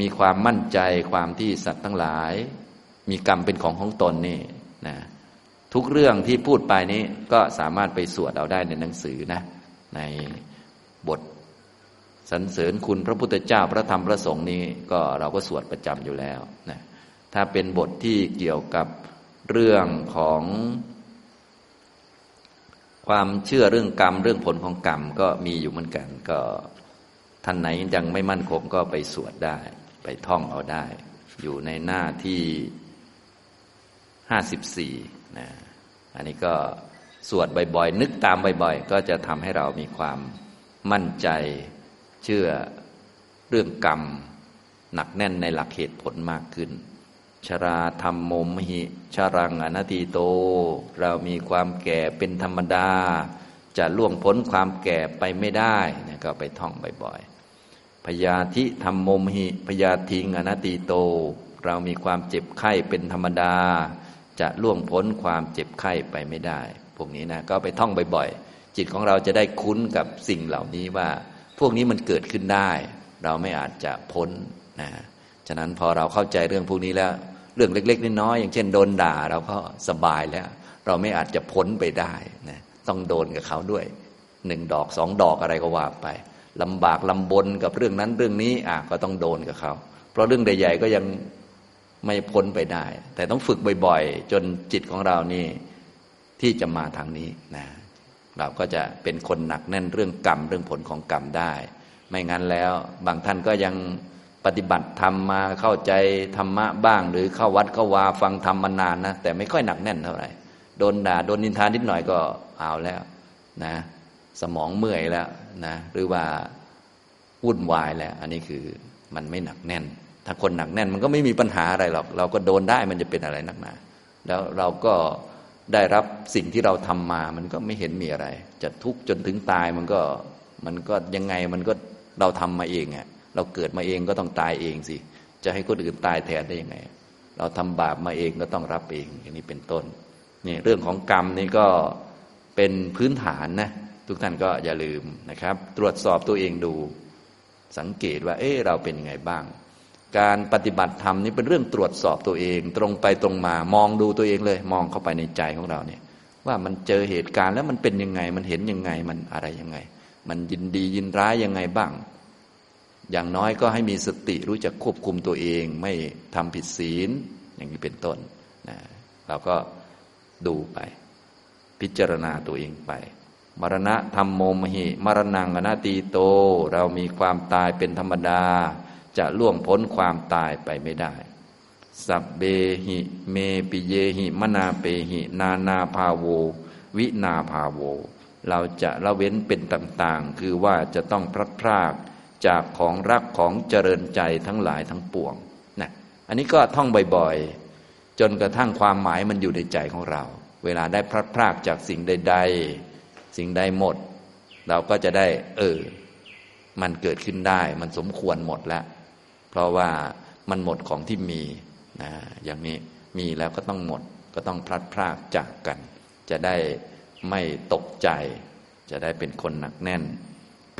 มีความมั่นใจความที่สัตว์ทั้งหลาย มีกรรมเป็นของของตนนี่นะทุกเรื่องที่พูดไปนี้ก็สามารถไปสวดเอาได้ในหนังสือนะ ในบทสรรเสริญคุณพระพุทธเจ้าพระธรรมพระสงฆ์นี้ก็เราก็สวดประจำอยู่แล้วนะถ้าเป็นบทที่เกี่ยวกับ เรื่องของความเชื่อเรื่องกรรมเรื่องผลของกรรมก็มีอยู่เหมือนกัน ก็ท่านไหนยังไม่มั่นคงก็ไปสวดได้ ไปท่องเอาได้ อยู่ในหน้าที่ห้าสิบสี่นะอันนี้ก็สวดบ่อยๆ นึกตามบ่อยๆ ก็จะทำให้เรามีความมั่นใจเชื่อเรื่องกรรม หนักแน่นในหลักเหตุผลมากขึ้น ชราธรรมโมมหิชารังอนัติโต เรามีความแก่เป็นธรรมดา จะล่วงพ้นความแก่ไปไม่ได้นะก็ไปท่องบ่อยๆพยาธิธรรมโมมหิพยาทิงอนัติโต เรามีความเจ็บไข้เป็นธรรมดา จะล่วงพ้นความเจ็บไข้ไปไม่ได้ พวกนี้นะก็ไปท่องบ่อยๆ จิตของเราจะได้คุ้นกับสิ่งเหล่านี้ว่า พวกนี้มันเกิดขึ้นได้ เราไม่อาจจะพ้นนะ ฉะนั้นพอเราเข้าใจเรื่องพวกนี้แล้ว เรื่องเล็ก ๆน้อยๆอย่างเช่นโดนด่าเราก็สบายแล้ว เราไม่อาจจะพ้นไปได้นะต้องโดนกับเขาด้วยหนึ่งดอกสองดอกอะไรก็ว่าไปลำบากลำบนกับเรื่องนั้นเรื่องนี้อะก็ต้องโดนกับเขา เพราะเรื่องใหญ่ๆก็ยังไม่พ้นไปได้ แต่ต้องฝึกบ่อยๆ จนจิตของเรานี่ที่จะมาทางนี้นะเราก็จะเป็นคนหนักแน่นเรื่องกรรมเรื่องผลของกรรมได้ ไม่งั้นแล้วบางท่านก็ยัง ปฏิบัติธรรมมาเข้าใจธรรมะบ้าง หรือเข้าวัดเข้าวาฟังธรรมมานานนะแต่ไม่ค่อยหนักแน่นเท่าไหร่โดนด่าโดนนินทานิดหน่อยก็เอาแล้วนะสมองเมื่อยแล้วนะหรือว่าวุ่นวายแล้ว อันนี้คือมันไม่หนักแน่น ถ้าคนหนักแน่นมันก็ไม่มีปัญหาอะไรหรอก เราก็โดนได้มันจะเป็นอะไรนักหนาแล้วเราก็ได้รับสิ่งที่เราทำมา มันก็ไม่เห็นมีอะไร จะทุกข์จนถึงตายมันก็มันก็ยังไงมันก็เราทำมาเองอะ เราเกิดมาเองก็ต้องตายเองสิ จะให้คนอื่นตายแทนได้ยังไง เราทำบาปมาเองก็ต้องรับเองอย่างนี้เป็นต้นนี่เรื่องของกรรมนี่ก็เป็นพื้นฐานนะ ทุกท่านก็อย่าลืมนะครับ ตรวจสอบตัวเองดูสังเกตว่า เอ๊เราเป็นยังไงบ้าง การปฏิบัติธรรมนี่เป็นเรื่องตรวจสอบตัวเอง ตรงไปตรงมามองดูตัวเองเลย มองเข้าไปในใจของเราเนี่ย ว่ามันเจอเหตุการณ์แล้วมันเป็นยังไง มันเห็นยังไงมันอะไรยังไง มันยินดียินร้ายยังไงบ้าง อย่างน้อยก็ให้มีสติรู้จักควบคุมตัวเอง ไม่ทำผิดศีล อย่างนี้เป็นต้นนะเราก็ดูไป พิจารณาตัวเองไป มรณะธรรมโมมหิ มรณังอนาตีโต เรามีความตายเป็นธรรมดา จะล่วงพ้นความตายไปไม่ได้ สับเบหิ เมปิเยหิ มนาเปหิ นานาภาโว วินาภาโว เราจะละเว้นเป็นต่างๆ คือว่าจะต้องพลัดพราก จากของรักของเจริญใจทั้งหลายทั้งปวงนะอันนี้ก็ท่องบ่อยๆ จนกระทั่งความหมายมันอยู่ในใจของเรา เวลาได้พลัดพรากจากสิ่งใด ๆ สิ่งใดหมด เราก็จะได้ เออ มันเกิดขึ้นได้ มันสมควรหมดแล้ว เพราะว่ามันหมดของที่มีนะอย่างนี้มีแล้วก็ต้องหมด ก็ต้องพลัดพรากจากกัน จะได้ไม่ตกใจ จะได้เป็นคนหนักแน่น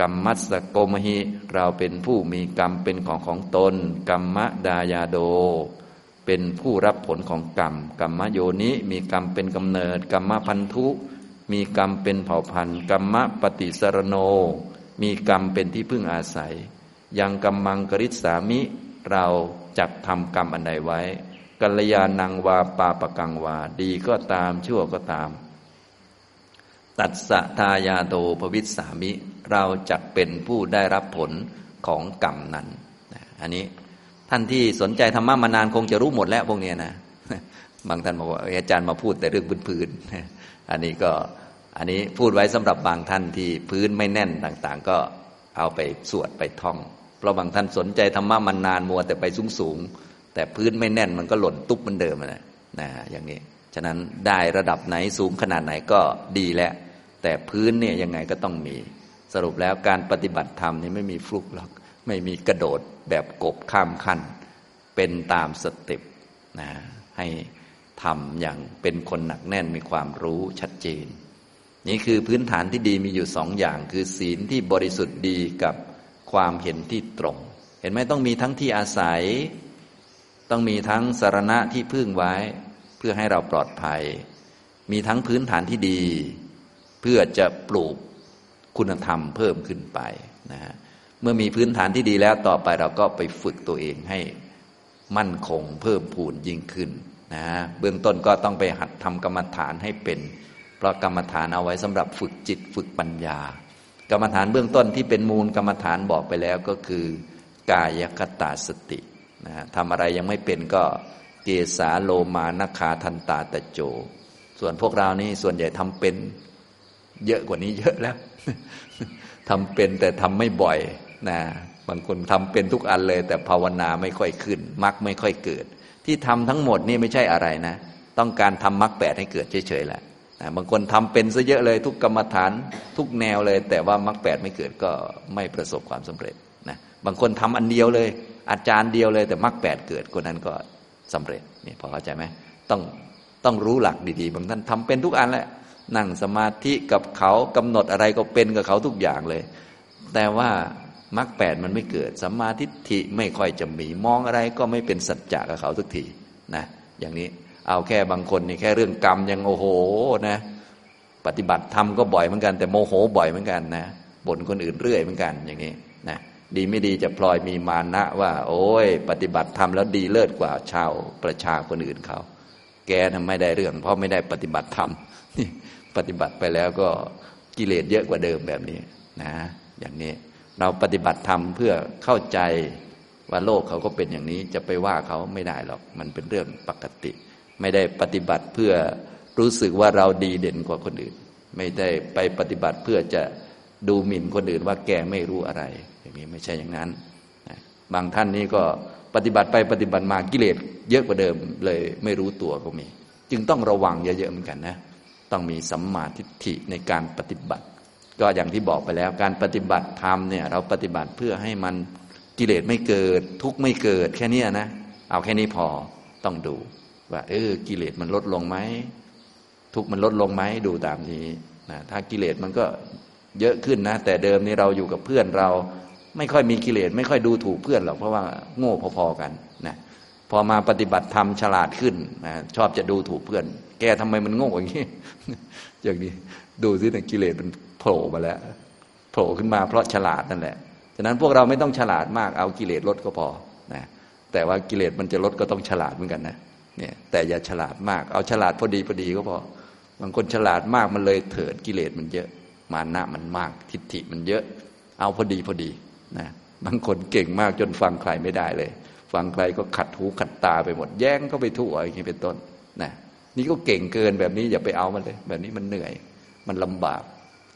กรรมมัสโกมหิ เราเป็นผู้มีกรรมเป็นของของตน กรรมดายาโด เป็นผู้รับผลของกรรม กรรมโยนิมีกรรมเป็นกำเนิด กรรมพันธุ มีกรรมเป็นเผ่าพันธุ์ กรรมปฏิสรโน มีกรรมเป็นที่พึ่งอาศัย ยังกำมังกริษสามิ เราจักทำกรรมอันใดไว้กัลยาณังวาปาปกังวา ดีก็ตามชั่วก็ตาม ตัดสะทายาโตภวิสามิ เราจักเป็นผู้ได้รับผลของกรรมนั้นอันนี้ท่านที่สนใจธรรมะมานานคงจะรู้หมดแล้วพวกนี้นะบางท่านบอกว่าอาจารย์มาพูดแต่เรื่องพื้นๆอันนี้ก็อันนี้พูดไว้สำหรับบางท่านที่พื้นไม่แน่นต่างๆ ก็เอาไปสวดไปท่อง เพราะบางท่านสนใจธรรมะมันานมัวแต่ไปสูงสูงแต่พื้นไม่แน่นมันก็หล่นตุ๊บเหมือนเดิมนะนะอย่างนี้ฉะนั้นได้ระดับไหนสูงขนาดไหนก็ดีแล้ว แต่พื้นเนี่ยยังไงก็ต้องมี สรุปแล้วการปฏิบัติธรรมนี่ไม่มีฟลุกหรอก ไม่มีกระโดดแบบกบข้ามขั้น เป็นตามสเต็ปนะให้ทำอย่างเป็นคนหนักแน่นมีความรู้ชัดเจน นี่คือพื้นฐานที่ดีมีอยู่สองอย่าง คือศีลที่บริสุทธิ์ดีกับความเห็นที่ตรง เห็นไหมต้องมีทั้งที่อาศัย ต้องมีทั้งสารณะที่พึ่งไว้ เพื่อให้เราปลอดภัย มีทั้งพื้นฐานที่ดี เพื่อจะปลูกคุณธรรมเพิ่มขึ้นไปนะฮะเมื่อมีพื้นฐานที่ดีแล้วต่อไปเราก็ไปฝึกตัวเองให้มั่นคงเพิ่มพูนยิ่งขึ้นนะเบื้องต้นก็ต้องไปหัดทำกรรมฐานให้เป็น เพราะกรรมฐานเอาไว้สำหรับฝึกจิตฝึกปัญญา กรรมฐานเบื้องต้นที่เป็นมูลกรรมฐานบอกไปแล้วก็คือกายคตาสตินะทำอะไรยังไม่เป็นก็เกสาโลมานคาทันตาตะโจ ส่วนพวกเรานี่ส่วนใหญ่ทำเป็น เยอะกว่านี้เยอะแล้วทำเป็นแต่ทำไม่บ่อยนะบางคนทำเป็นทุกอันเลย แต่ภาวนาไม่ค่อยขึ้นมรรคไม่ค่อยเกิด ที่ทำทั้งหมดนี่ไม่ใช่อะไรนะ ต้องการทำมรรคแปดให้เกิดเฉยๆแหละนะบางคนทำเป็นซะเยอะเลยทุกกรรมฐานทุกแนวเลย แต่ว่ามรรคแปดไม่เกิดก็ไม่ประสบความสำเร็จนะบางคนทำอันเดียวเลย อาจารย์เดียวเลย แต่มรรคแปดเกิดคนนั้นก็สำเร็จนี่พอเข้าใจไหมต้องต้องรู้หลักดีๆ บางท่านทำเป็นทุกอันแหละ นั่งสมาธิกับเขากำหนดอะไรก็เป็นกับเขาทุกอย่างเลย แต่ว่ามรรคแปดมันไม่เกิดสัมมาทิฏฐิไม่ค่อยจะมีมองอะไรก็ไม่เป็นสัจจะกับเขาทุกทีนะอย่างนี้เอาแค่บางคนนี่แค่เรื่องกรรมยังโอ้โหนะปฏิบัติธรรมก็บ่อยเหมือนกัน แต่โมโหบ่อยเหมือนกันนะบ่นคนอื่นเรื่อยเหมือนกันอย่างนี้นะดีไม่ดีจะพลอยมีมานะว่า โอ้ย ปฏิบัติธรรมแล้วดีเลิศกว่าชาวประชาคนอื่นเขา แกทำไม่ได้เรื่อง เพราะไม่ได้ปฏิบัติธรรม ปฏิบัติไปแล้วก็กิเลสเยอะกว่าเดิมแบบนี้นะอย่างนี้เราปฏิบัติธรรมเพื่อเข้าใจว่าโลกเขาก็เป็นอย่างนี้จะไปว่าเขาไม่ได้หรอกมันเป็นเรื่องปกติ ไม่ได้ปฏิบัติเพื่อรู้สึกว่าเราดีเด่นกว่าคนอื่น ไม่ได้ไปปฏิบัติเพื่อจะดูหมิ่นคนอื่นว่าแกไม่รู้อะไร อย่างนี้ไม่ใช่อย่างนั้น บางท่านนี้ก็ปฏิบัติไปปฏิบัติมากิเลสเยอะกว่าเดิมเลยไม่รู้ตัวก็มี จึงต้องระวังเยอะๆเหมือนกันนะ ต้องมีสัมมาทิฏฐิในการปฏิบัติ ก็อย่างที่บอกไปแล้วการปฏิบัติธรรมเนี่ยเราปฏิบัติเพื่อให้มันกิเลสไม่เกิด ทุกข์ไม่เกิดแค่นี้นะ เอาแค่นี้พอต้องดู ว่า เออกิเลสมันลดลงไหมทุกข์มันลดลงไหมดูตามนี้นะถ้ากิเลสมันก็เยอะขึ้นนะ แต่เดิมนี่เราอยู่กับเพื่อนเรา ไม่ค่อยมีกิเลสไม่ค่อยดูถูกเพื่อนหรอกเพราะว่าโง่พอๆกัน พอมาปฏิบัติธรรมฉลาดขึ้นนะชอบจะดูถูกเพื่อน แกทำไมมันโง่อย่างนี้อย่างนี้ดูสิแต่กิเลสมันโผล่มาแล้วโผล่ขึ้นมาเพราะฉลาดนั่นแหละฉะนั้นพวกเราไม่ต้องฉลาดมากเอากิเลสลดก็พอนะแต่ว่ากิเลสมันจะลดก็ต้องฉลาดเหมือนกันนะเนี่ยแต่อย่าฉลาดมากเอาฉลาดพอดีพอดีก็พอบางคนฉลาดมากมันเลยเถิดกิเลสมันเยอะมานะมันมากทิฏฐิมันเยอะ เอาพอดีพอดีนะบางคนเก่งมากจนฟังใครไม่ได้เลย ฟังใครก็ขัดหูขัดตาไปหมด แย้งก็ไปทั่วอย่างนี้เป็นต้นนะนี่ก็เก่งเกินแบบนี้อย่าไปเอามันเลย แบบนี้มันเหนื่อย มันลำบาก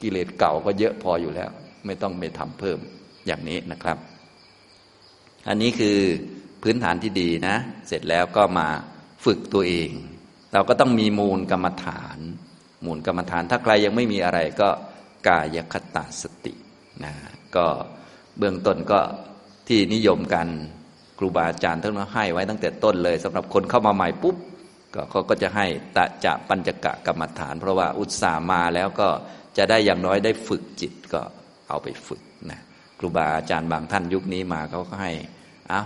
กิเลสเก่าก็เยอะพออยู่แล้ว ไม่ต้องไปทำเพิ่มอย่างนี้นะครับ อันนี้คือพื้นฐานที่ดีนะ เสร็จแล้วก็มาฝึกตัวเอง เราก็ต้องมีมูลกรรมฐาน มูลกรรมฐาน ถ้าใครยังไม่มีอะไรก็กายคตาสตินะก็เบื้องต้นก็ที่นิยมกัน รูบาอาจารย์ท่านให้ไว้ตั้งแต่ต้นเลยสำหรับคนเข้ามาใหม่ปุ๊บก็เขาก็จะให้ตะจะปัญจกะกรรมฐาน เพราะว่าอุตส่าห์มาแล้วก็จะได้อย่างน้อยได้ฝึกจิตก็เอาไปฝึกนะครูบาอาจารย์บางท่านยุคนี้มาเขาก็ให้เอา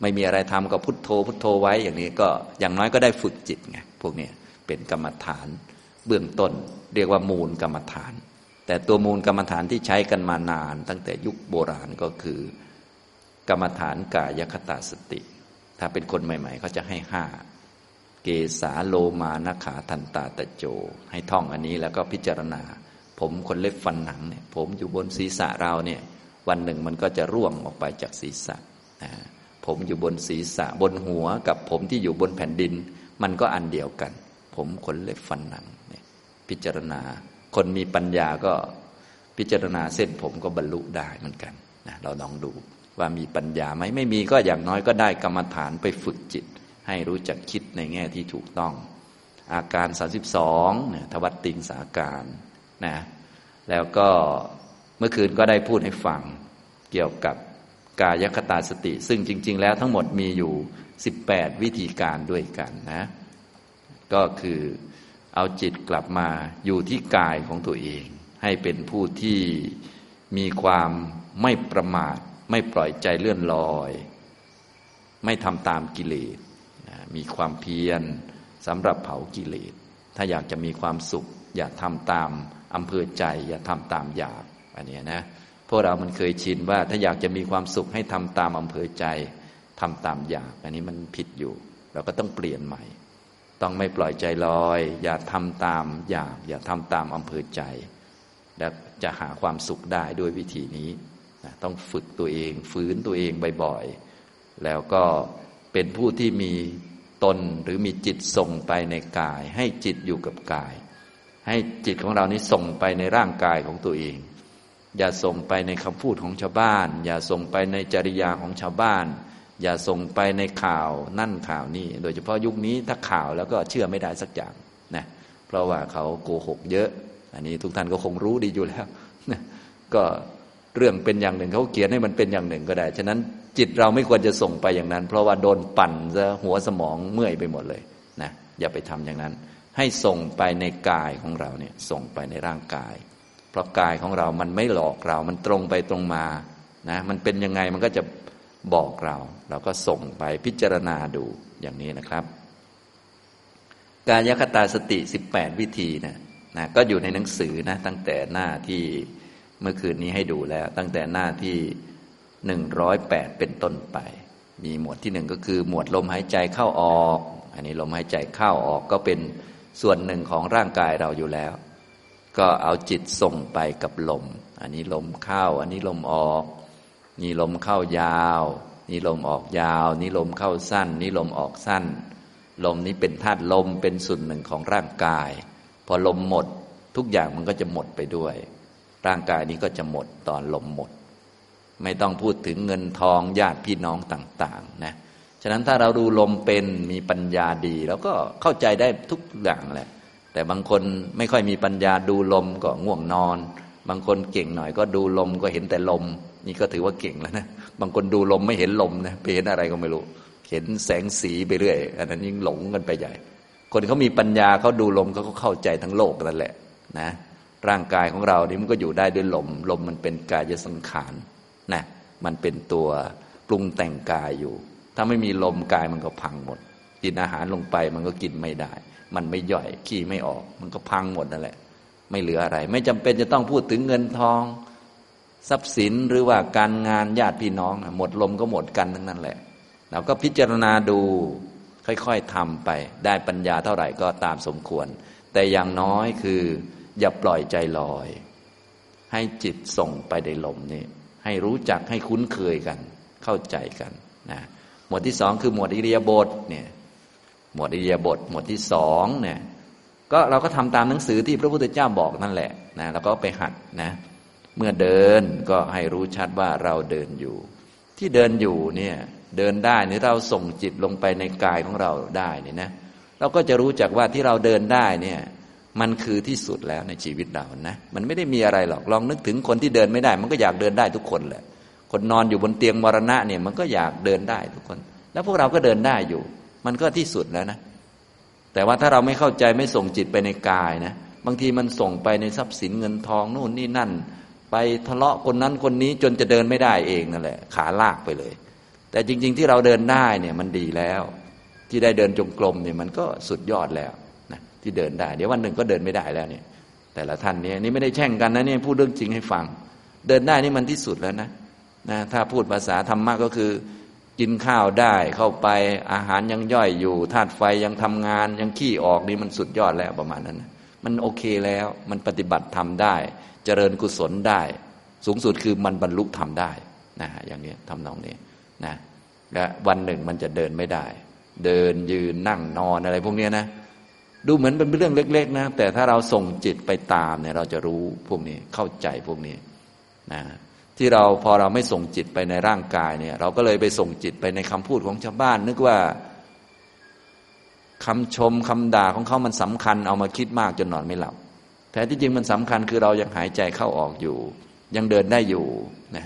ไม่มีอะไรทำก็พุทโธพุทโธไว้อย่างนี้ก็อย่างน้อยก็ได้ฝึกจิตไงพวกนี้เป็นกรรมฐานเบื้องต้น เรียกว่ามูลกรรมฐาน แต่ตัวมูลกรรมฐานที่ใช้กันมานาน ตั้งแต่ยุคโบราณก็คือ กรรมฐานกายคตาสติ ถ้าเป็นคนใหม่ๆเขาจะให้ห้าเกสาโลมานขาทันตาตะโจ ให้ท่องอันนี้แล้วก็พิจารณา ผมคนเล็บฟันหนังเนี่ยผมอยู่บนศีรษะเราเนี่ยวันหนึ่งมันก็จะร่วงออกไปจากศีรษะนะผมอยู่บนศีรษะบนหัวกับผมที่อยู่บนแผ่นดิน มันก็อันเดียวกัน ผมขนเล็บฟันหนังเนี่ยพิจารณา คนมีปัญญาก็พิจารณาเส้นผมก็บรรลุได้เหมือนกันนะเราลองดู ว่ามีปัญญาไหมไม่มีก็อย่างน้อยก็ได้กรรมฐานไปฝึกจิต ให้รู้จักคิดในแง่ที่ถูกต้อง อาการ 32เนี่ยทวัตติงสาการนะแล้วก็เมื่อคืนก็ได้พูดให้ฟังเกี่ยวกับกายคตาสติ ซึ่งจริง ๆ แล้วทั้งหมดมีอยู่ 18 วิธีการด้วยกันนะ ก็คือเอาจิตกลับมาอยู่ที่กายของตัวเอง ให้เป็นผู้ที่มีความไม่ประมาท ไม่ปล่อยใจเลื่อนลอย ไม่ทำตามกิเลสมีความเพียรสำหรับเผากิเลส ถ้าอยากจะมีความสุข อย่าทำตามอำเภอใจ อย่าทำตามอยากอันนี้นะพวกเรามันเคยชินว่าถ้าอยากจะมีความสุขให้ทำตามอำเภอใจทำตามอยาก อันนี้มันผิดอยู่ เราก็ต้องเปลี่ยนใหม่ ต้องไม่ปล่อยใจลอย อย่าทำตามอยาก อย่าทำตามอำเภอใจ แล้วจะหาความสุขได้ด้วยวิธีนี้ ต้องฝึกตัวเอง ฝืนตัวเองบ่อยๆ แล้วก็เป็นผู้ที่มีตนหรือมีจิตส่งไปในกาย ให้จิตอยู่กับกาย ให้จิตของเรานี้ส่งไปในร่างกายของตัวเอง อย่าส่งไปในคำพูดของชาวบ้าน อย่าส่งไปในจริยาของชาวบ้าน อย่าส่งไปในข่าวนั่นข่าวนี่โดยเฉพาะยุคนี้ถ้าข่าวแล้วก็เชื่อไม่ได้สักอย่างนะเพราะว่าเขาโกหกเยอะ อันนี้ทุกท่านก็คงรู้ดีอยู่แล้วนะก็ เรื่องเป็นอย่างหนึ่งเขาเขียนให้มันเป็นอย่างหนึ่งก็ได้ ฉะนั้นจิตเราไม่ควรจะส่งไปอย่างนั้น เพราะว่าโดนปั่นซะหัวสมองเมื่อยไปหมดเลยนะอย่าไปทำอย่างนั้น ให้ส่งไปในกายของเราเนี่ยส่งไปในร่างกาย เพราะกายของเรามันไม่หลอกเรา มันตรงไปตรงมานะมันเป็นยังไงมันก็จะบอกเรา เราก็ส่งไปพิจารณาดูอย่างนี้นะครับ การยคตาสติ 18 วิธีนะนะก็อยู่ในหนังสือนะตั้งแต่หน้าที่ เมื่อคืนนี้ให้ดูแล้ว ตั้งแต่หน้าที่หนึ่งร้อยแปดเป็นต้นไป มีหมวดที่หนึ่งก็คือหมวดลมหายใจเข้าออก อันนี้ลมหายใจเข้าออกก็เป็นส่วนหนึ่งของร่างกายเราอยู่แล้ว ก็เอาจิตส่งไปกับลม อันนี้ลมเข้า อันนี้ลมออก นี่ลมเข้ายาว นี่ลมออกยาว นี่ลมเข้าสั้น นี่ลมออกสั้น ลมนี้เป็นธาตุลมเป็นส่วนหนึ่งของร่างกาย พอลมหมดทุกอย่างมันก็จะหมดไปด้วย ร่างกายนี้ก็จะหมดตอนลมหมด ไม่ต้องพูดถึงเงินทองญาติพี่น้องต่างๆนะฉะนั้นถ้าเราดูลมเป็นมีปัญญาดี แล้วก็เข้าใจได้ทุกอย่างแหละ แต่บางคนไม่ค่อยมีปัญญาดูลมก็ง่วงนอน บางคนเก่งหน่อยก็ดูลมก็เห็นแต่ลม นี่ก็ถือว่าเก่งแล้วนะบางคนดูลมไม่เห็นลมนะไปเห็นอะไรก็ไม่รู้ เห็นแสงสีไปเรื่อยอันนั้นยิ่งหลงกันไปใหญ่ คนเขามีปัญญาเขาดูลมเขาก็เข้าใจทั้งโลกนั่นแหละ นะ ร่างกายของเรานี่มันก็อยู่ได้ด้วยลม ลมมันเป็นกายสังขารนะมันเป็นตัวปรุงแต่งกายอยู่ ถ้าไม่มีลมกายมันก็พังหมด กินอาหารลงไปมันก็กินไม่ได้ มันไม่ย่อยขี้ไม่ออก มันก็พังหมดนั่นแหละ ไม่เหลืออะไร ไม่จำเป็นจะต้องพูดถึงเงินทอง ทรัพย์สินหรือว่าการงานญาติพี่น้อง หมดลมก็หมดกันทั้งนั้นแหละ เราก็พิจารณาดูค่อยๆทำไป ได้ปัญญาเท่าไหร่ก็ตามสมควร แต่อย่างน้อยคือ อย่าปล่อยใจลอย ให้จิตส่งไปในลมนี้ ให้รู้จักให้คุ้นเคยกัน เข้าใจกันนะหมวดที่สองคือหมวดอิริยาบถเนี่ยหมวดอิริยาบถหมวดที่สองเนี่ยก็เราก็ทำตามหนังสือที่พระพุทธเจ้าบอกนั่นแหละนะแล้วก็ไปหัดนะเมื่อเดินก็ให้รู้ชัดว่าเราเดินอยู่ ที่เดินอยู่เนี่ยเดินได้นี่เราส่งจิตลงไปในกายของเราได้เนี่ยนะเราก็จะรู้จักว่าที่เราเดินได้เนี่ย มันคือที่สุดแล้วในชีวิตเรานะ มันไม่ได้มีอะไรหรอก ลองนึกถึงคนที่เดินไม่ได้ มันก็อยากเดินได้ทุกคนแหละ คนนอนอยู่บนเตียงมรณะเนี่ย มันก็อยากเดินได้ทุกคน แล้วพวกเราก็เดินได้อยู่ มันก็ที่สุดแล้วนะ แต่ว่าถ้าเราไม่เข้าใจไม่ส่งจิตไปในกายนะ บางทีมันส่งไปในทรัพย์สินเงินทองนู่นนี่นั่น ไปทะเลาะคนนั้นคนนี้จนจะเดินไม่ได้เองนั่นแหละ ขาลากไปเลย แต่จริง ๆ ที่เราเดินได้เนี่ยมันดีแล้ว ที่ได้เดินจงกรมเนี่ยมันก็สุดยอดแล้ว ที่เดินได้ เดี๋ยววันหนึ่งก็เดินไม่ได้แล้วเนี่ย แต่ละท่านเนี่ยนี่ไม่ได้แช่งกันนะเนี่ยพูดเรื่องจริงให้ฟัง เดินได้นี่มันที่สุดแล้วนะนะถ้าพูดภาษาธรรมะก็คือกินข้าวได้เข้าไปอาหารยังย่อยอยู่ธาตุไฟยังทำงานยังขี้ออกนี่มันสุดยอดแล้วประมาณนั้นนะมันโอเคแล้วมันปฏิบัติทำได้ เจริญกุศลได้ สูงสุดคือมันบรรลุทำได้นะอย่างนี้ทำนองนี้นะและวันหนึ่งมันจะเดินไม่ได้ เดินยืนนั่งนอนอะไรพวกนี้นะ ดูเหมือนเป็นเรื่องเล็ก ๆ นะ แต่ถ้าเราส่งจิตไปตามเนี่ยเราจะรู้พวกนี้เข้าใจพวกนี้นะที่เราพอเราไม่ส่งจิตไปในร่างกายเนี่ย เราก็เลยไปส่งจิตไปในคำพูดของชาวบ้าน นึกว่าคำชมคำด่าของเขามันสำคัญ เอามาคิดมากจนนอนไม่หลับแต่ที่จริงมันสำคัญคือเรายังหายใจเข้าออกอยู่ ยังเดินได้อยู่นะ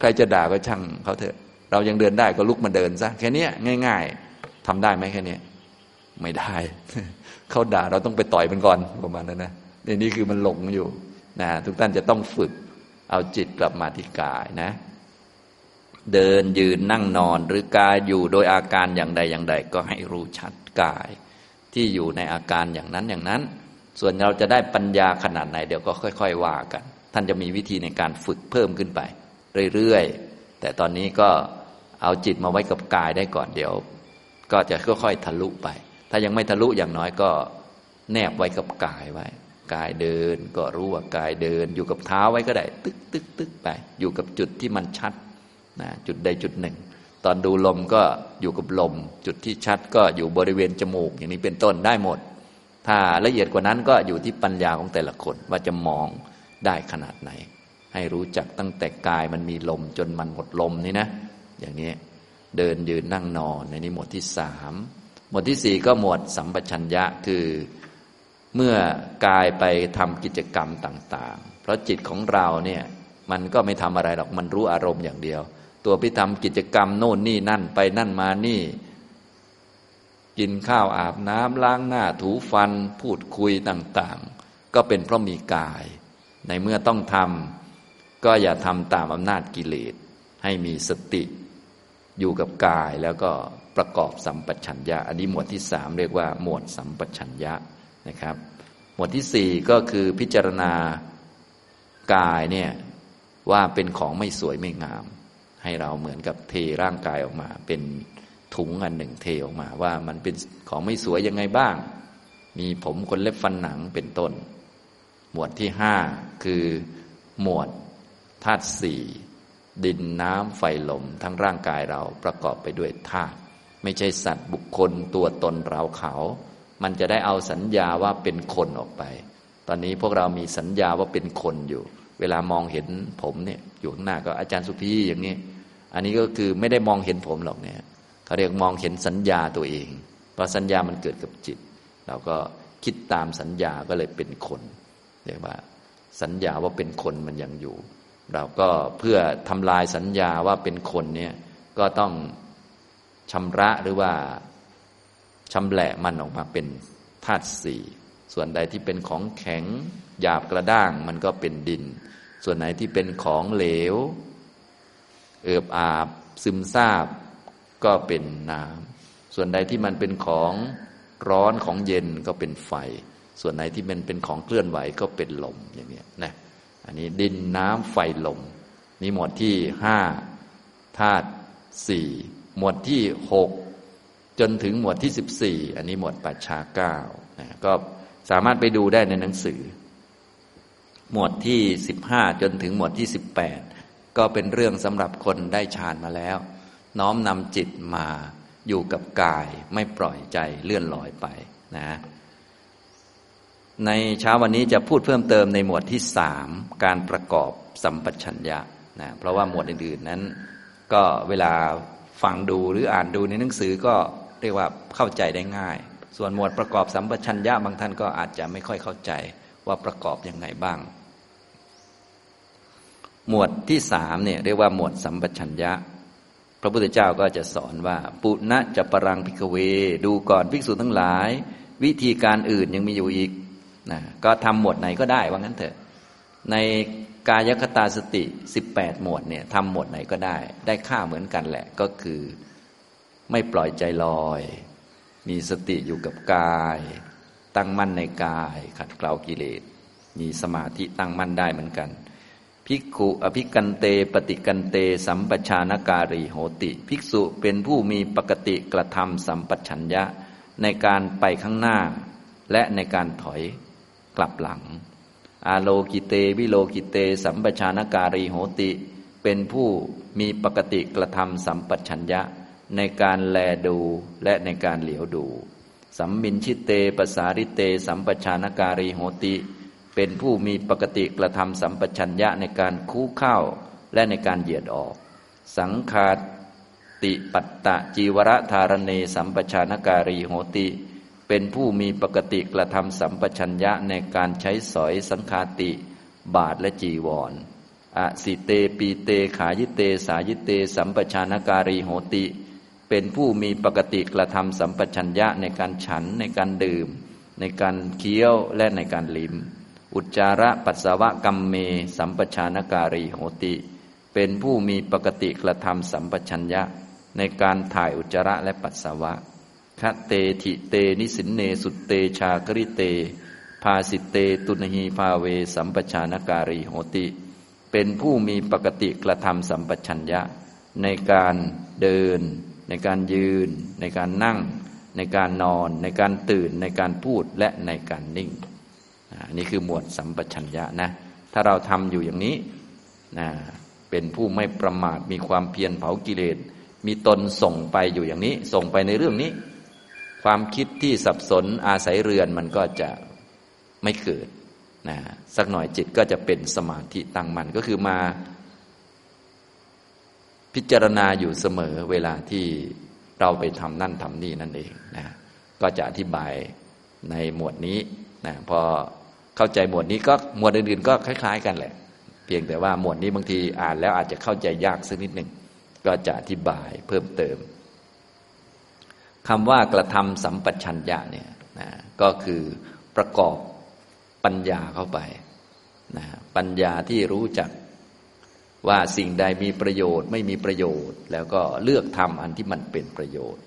ใครจะด่าก็ช่างเขาเถอะ เรายังเดินได้ก็ลุกมาเดินซะแค่นี้ง่าย ๆทำได้ไหมแค่นี้ไม่ได้ เขาด่าเราต้องไปต่อยมันก่อนประมาณนั้นนะในนี้คือมันหลงอยู่นะทุกท่านจะต้องฝึกเอาจิตกลับมาที่กายนะ เดินยืนนั่งนอนหรือกายอยู่โดยอาการอย่างใดอย่างใด ก็ให้รู้ชัดกาย ที่อยู่ในอาการอย่างนั้นอย่างนั้น ส่วนเราจะได้ปัญญาขนาดไหนเดี๋ยวก็ค่อย ๆ ว่ากัน ท่านจะมีวิธีในการฝึกเพิ่มขึ้นไป เรื่อยๆแต่ตอนนี้ก็เอาจิตมาไว้กับกายได้ก่อนเดี๋ยว ก็จะค่อยๆทะลุไป ถ้ายังไม่ทะลุอย่างน้อยก็แนบไว้กับกายไว้ กายเดินก็รู้ว่ากายเดิน อยู่กับเท้าไว้ก็ได้ ตึกตึกตึกไป อยู่กับจุดที่มันชัดนะจุดใดจุดหนึ่ง ตอนดูลมก็อยู่กับลม จุดที่ชัดก็อยู่บริเวณจมูก อย่างนี้เป็นต้นได้หมด ถ้าละเอียดกว่านั้นก็อยู่ที่ปัญญาของแต่ละคนว่าจะมองได้ขนาดไหน ให้รู้จักตั้งแต่กายมันมีลมจนมันหมดลมนี่นะ อย่างนี้เดินยืนนั่งนอนในนี้หมวดที่สาม หมวดที่สี่ก็หมวดสัมปชัญญะคือเมื่อกายไปทำกิจกรรมต่าง ๆ เพราะจิตของเราเนี่ยมันก็ไม่ทำอะไรหรอกมันรู้อารมณ์อย่างเดียว ตัวพิทำกิจกรรมโน่นนี่นั่นไปนั่นมานี่ กินข้าวอาบน้ำล้างหน้าถูฟันพูดคุยต่างๆ ก็เป็นเพราะมีกาย ในเมื่อต้องทำก็อย่าทำตามอำนาจกิเลสให้มีสติ อยู่กับกายแล้วก็ ประกอบสัมปชัญญะ อันนี้หมวดที่สามเรียกว่า หมวดสัมปชัญญะนะครับ หมวดที่สี่ก็คือพิจารณากายเนี่ยว่าเป็นของไม่สวยไม่งาม ให้เราเหมือนกับเทร่างกายออกมา เป็นถุงอันหนึ่งเทออกมา ว่ามันเป็นของไม่สวยยังไงบ้าง มีผมขนเล็บฟันหนังเป็นต้น หมวดที่ห้าคือหมวดธาตุสี่ดินน้ำไฟลมทั้งร่างกายเราประกอบไปด้วยธาตุ ไม่ใช่สัตว์บุคคลตัวตนเราเขา มันจะได้เอาสัญญาว่าเป็นคนออกไป ตอนนี้พวกเรามีสัญญาว่าเป็นคนอยู่ เวลามองเห็นผมเนี่ยอยู่ข้างหน้าก็อาจารย์สุพีอย่างนี้ อันนี้ก็คือไม่ได้มองเห็นผมหรอกเนี่ยเขาเรียกมองเห็นสัญญาตัวเอง เพราะสัญญามันเกิดกับจิต เราก็คิดตามสัญญาก็เลยเป็นคนเรียกว่า สัญญาว่าเป็นคนมันยังอยู่ เราก็เพื่อทำลายสัญญาว่าเป็นคนเนี่ยก็ต้อง ชำระหรือว่าชำแหละมันออกมาเป็นธาตุสี่ส่วนใดที่เป็นของแข็งหยาบกระด้างมันก็เป็นดิน ส่วนไหนที่เป็นของเหลว เอิบอาบ ซึมซาบ ก็เป็นน้ำส่วนใดที่มันเป็นของร้อนของเย็นก็เป็นไฟ ส่วนไหนที่มันเป็นของเคลื่อนไหวก็เป็นลมอย่างนี้นะอันนี้ดินน้ำไฟลมนี่หมวดที่ห้าธาตุสี่ หมวดที่หกจนถึงหมวดที่สิบสี่อันนี้หมวดปัจฉาเก้านะก็สามารถไปดูได้ในหนังสือ หมวดที่สิบห้าจนถึงหมวดที่สิบแปดก็เป็นเรื่องสำหรับคนได้ฌานมาแล้ว น้อมนำจิตมาอยู่กับกายไม่ปล่อยใจเลื่อนลอยไปนะในเช้าวันนี้จะพูดเพิ่มเติมในหมวดที่สามการประกอบสัมปชัญญะนะเพราะว่าหมวดอื่นๆนั้น ก็เวลา ฟังดูหรืออ่านดูในหนังสือก็เรียกว่าเข้าใจได้ง่าย ส่วนหมวดประกอบสัมปชัญญะบางท่านก็อาจจะไม่ค่อยเข้าใจว่าประกอบยังไงบ้าง หมวดที่สามเนี่ยเรียกว่าหมวดสัมปชัญญะ พระพุทธเจ้าก็จะสอนว่า ปุณะจะปรังพิกเว ดูก่อนภิกษุทั้งหลาย วิธีการอื่นยังมีอยู่อีกนะก็ทำหมวดไหนก็ได้ว่างั้นเถอะ ใน กายคตาสติ 18 หมวดเนี่ยทำหมวดไหนก็ได้ ได้ค่าเหมือนกันแหละก็คือไม่ปล่อยใจลอย มีสติอยู่กับกาย ตั้งมั่นในกาย ขัดเกลากิเลส มีสมาธิตั้งมั่นได้เหมือนกันภิกขุอภิกันเต ปฏิกันเต สัมปชานการีโหติ ภิกษุเป็นผู้มีปกติกระทำสัมปชัญญะในการไปข้างหน้า และในการถอยกลับหลัง อาโลกิเตวิโลกิเต สัมปชานการีโหติ เป็นผู้มีปกติกระทำสัมปชัญญะในการแลดูและในการเหลียวดู สัมมินชิเตปสาริเต สัมปชานการีโหติ เป็นผู้มีปกติกระทำสัมปชัญญะในการคู่เข้าและในการเหยียดออก สังคาติปัตตะจีวรธารเน สัมปชานการีโหติ เป็นผู้มีปกติกระทำสัมปชัญญะในการใช้สอยสังคาติ บาทและจีวรอสิเตปีเตขายิเต สายิเต สัมปชานการีโหติ เป็นผู้มีปกติกระทำสัมปชัญญะในการฉันในการดื่ม ในการเคี้ยวและในการลิ้ม อุจจาระปัสสาวะกัมเม สัมปชานการีโหติ เป็นผู้มีปกติกระทำสัมปชัญญะในการถ่ายอุจจาระและปัสสาวะ คเตถิเตนิสินเนสุเตชากริเต ภาสิเตตุนหีภาเว สัมปชานการีโหติ เป็นผู้มีปกติกระทำสัมปชัญญะ ในการเดิน ในการยืน ในการนั่ง ในการนอน ในการตื่น ในการพูดและในการนิ่งนี่คือหมวดสัมปชัญญะนะ ถ้าเราทำอยู่อย่างนี้นะเป็นผู้ไม่ประมาทมีความเพียรเผากิเลสมีตนส่งไปอยู่อย่างนี้ ส่งไปในเรื่องนี้ ความคิดที่สับสนอาศัยเรือนมันก็จะไม่เกิดนะสักหน่อยจิตก็จะเป็นสมาธิตั้งมันก็คือมา พิจารณาอยู่เสมอเวลาที่เราไปทำนั่นทำนี่นั่นเองนะก็จะอธิบายในหมวดนี้นะพอเข้าใจหมวดนี้ก็หมวดอื่นๆ ก็คล้าย ๆ กันแหละ เพียงแต่ว่าหมวดนี้บางทีอ่านแล้วอาจจะเข้าใจยากสักนิดหนึ่งก็จะอธิบายเพิ่มเติม คำว่ากระทำสัมปชัญญะเนี่ยนะก็คือประกอบปัญญาเข้าไปนะปัญญาที่รู้จักว่าสิ่งใดมีประโยชน์ไม่มีประโยชน์ แล้วก็เลือกทำอันที่มันเป็นประโยชน์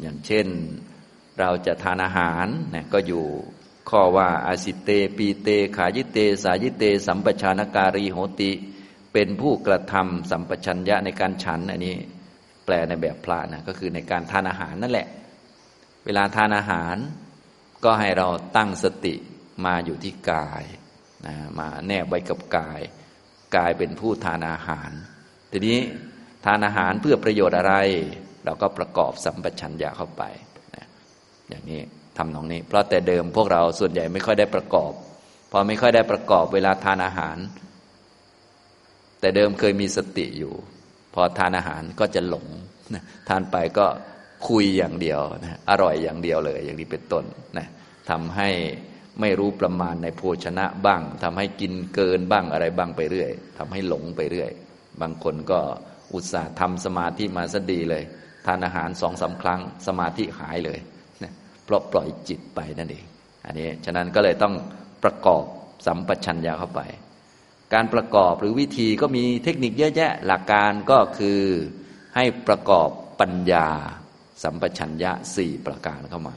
อย่างเช่นเราจะทานอาหารนะก็อยู่ข้อว่าอาสิเตปีเต ขายิเต สายิเต สัมปชานการีโหติ เป็นผู้กระทำสัมปชัญญะในการฉันอันนี้ แปลในแบบพระนะก็คือในการทานอาหารนั่นแหละ เวลาทานอาหารก็ให้เราตั้งสติมาอยู่ที่กายนะมาแนบไว้กับกาย กายเป็นผู้ทานอาหาร ทีนี้ทานอาหารเพื่อประโยชน์อะไร เราก็ประกอบสัมปชัญญะเข้าไปนะอย่างนี้ทำตรงนี้ เพราะแต่เดิมพวกเราส่วนใหญ่ไม่ค่อยได้ประกอบ พอไม่ค่อยได้ประกอบเวลาทานอาหาร แต่เดิมเคยมีสติอยู่ พอทานอาหารก็จะหลงทานไปก็คุยอย่างเดียวนะอร่อยอย่างเดียวเลย อย่างนี้เป็นต้นนะทำให้ไม่รู้ประมาณในโภชนะบ้างทำให้กินเกินบ้างอะไรบ้างไปเรื่อยทำให้หลงไปเรื่อย บางคนก็อุตส่าห์ทำสมาธิมาซะดีเลย ทานอาหารสองสาครั้งสมาธิหายเลยนะเพราะปล่อยจิตไปนั่นเอง อันนี้ฉะนั้นก็เลยต้องประกอบสัมปชัญญะเข้าไป การประกอบหรือวิธีก็มีเทคนิคเยอะแยะ หลักการก็คือให้ประกอบปัญญา สัมปชัญญะสี่ประการเข้ามา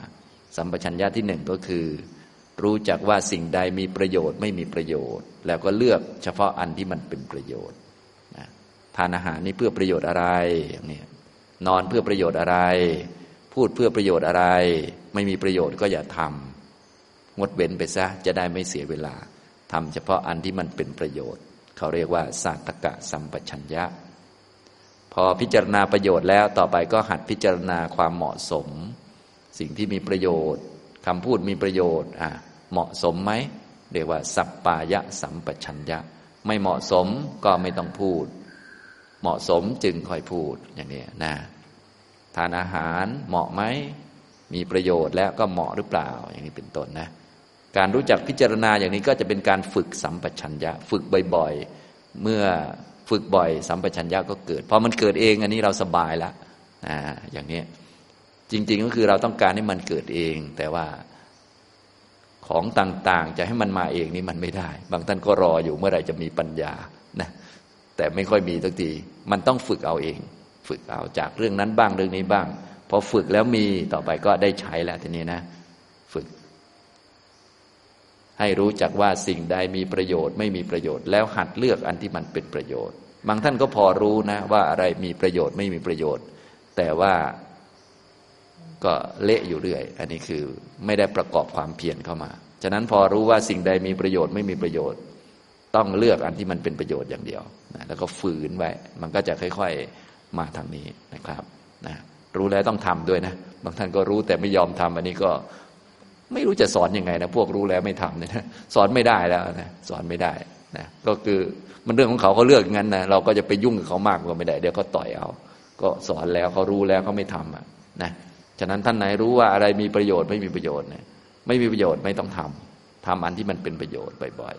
สัมปชัญญะที่หนึ่งก็คือ รู้จักว่าสิ่งใดมีประโยชน์ไม่มีประโยชน์ แล้วก็เลือกเฉพาะอันที่มันเป็นประโยชน์ทานอาหารนี่เพื่อประโยชน์อะไรอย่างนี้นอนเพื่อประโยชน์อะไร พูดเพื่อประโยชน์อะไร ไม่มีประโยชน์ก็อย่าทำงดเว้นไปซะจะได้ไม่เสียเวลา ทำเฉพาะอันที่มันเป็นประโยชน์ เขาเรียกว่าสาตกะสัมปชัญญะ พอพิจารณาประโยชน์แล้วต่อไปก็หัดพิจารณาความเหมาะสม สิ่งที่มีประโยชน์คำพูดมีประโยชน์อะเหมาะสมไหมเรียกว่าสัปปายะสัมปชัญญะ ไม่เหมาะสมก็ไม่ต้องพูด เหมาะสมจึงค่อยพูดอย่างนี้นะทานอาหารเหมาะไหมมีประโยชน์แล้วก็เหมาะหรือเปล่าอย่างนี้เป็นต้นนะ การรู้จักพิจารณาอย่างนี้ก็จะเป็นการฝึกสัมปชัญญะ ฝึกบ่อยๆ เมื่อฝึกบ่อย สัมปชัญญะก็เกิดพอมันเกิดเองอันนี้เราสบายแล้วนะอย่างนี้จริง ๆ ก็คือเราต้องการให้มันเกิดเอง แต่ว่าของต่างๆ จะให้มันมาเองนี่มันไม่ได้ บางท่านก็รออยู่เมื่อไหร่จะมีปัญญานะแต่ไม่ค่อยมีทักทีมันต้องฝึกเอาเอง ฝึกเอาจากเรื่องนั้นบ้างเรื่องนี้บ้างพอฝึกแล้วมีต่อไปก็ได้ใช้แล้วทีนี้นะ ให้รู้จักว่าสิ่งใดมีประโยชน์ไม่มีประโยชน์ แล้วหัดเลือกอันที่มันเป็นประโยชน์ บางท่านก็พอรู้นะว่าอะไรมีประโยชน์ไม่มีประโยชน์ แต่ว่าก็เละอยู่เรื่อย อันนี้คือไม่ได้ประกอบความเพียรเข้ามา ฉะนั้นพอรู้ว่าสิ่งใดมีประโยชน์ไม่มีประโยชน์ ต้องเลือกอันที่มันเป็นประโยชน์อย่างเดียวนะแล้วก็ฝืนไว้ มันก็จะค่อยๆมาทางนี้นะครับนะรู้แล้วต้องทำด้วยนะ บางท่านก็รู้แต่ไม่ยอมทำอันนี้ก็ ไม่รู้จะสอนอยังไงนะพวกรู้แล้วไม่ทำเนี่ยสอนไม่ได้แล้วนะสอนไม่ได้นะก็คือมันเรื่องของเขาเขาเลือกงั้นนะเราก็จะไปยุ่งกับเขามากก็ไม่ได้เดี๋ยวเขาต่อยเอา ก็สอนแล้วเขารู้แล้วเขาไม่ทำอะนะฉะนั้นท่านไหนรู้ว่าอะไรมีประโยชน์ไม่มีประโยชน์เนี่ยไม่มีประโยชน์ไม่ต้องทำทำอันที่มันเป็นประโยชน์บ่อย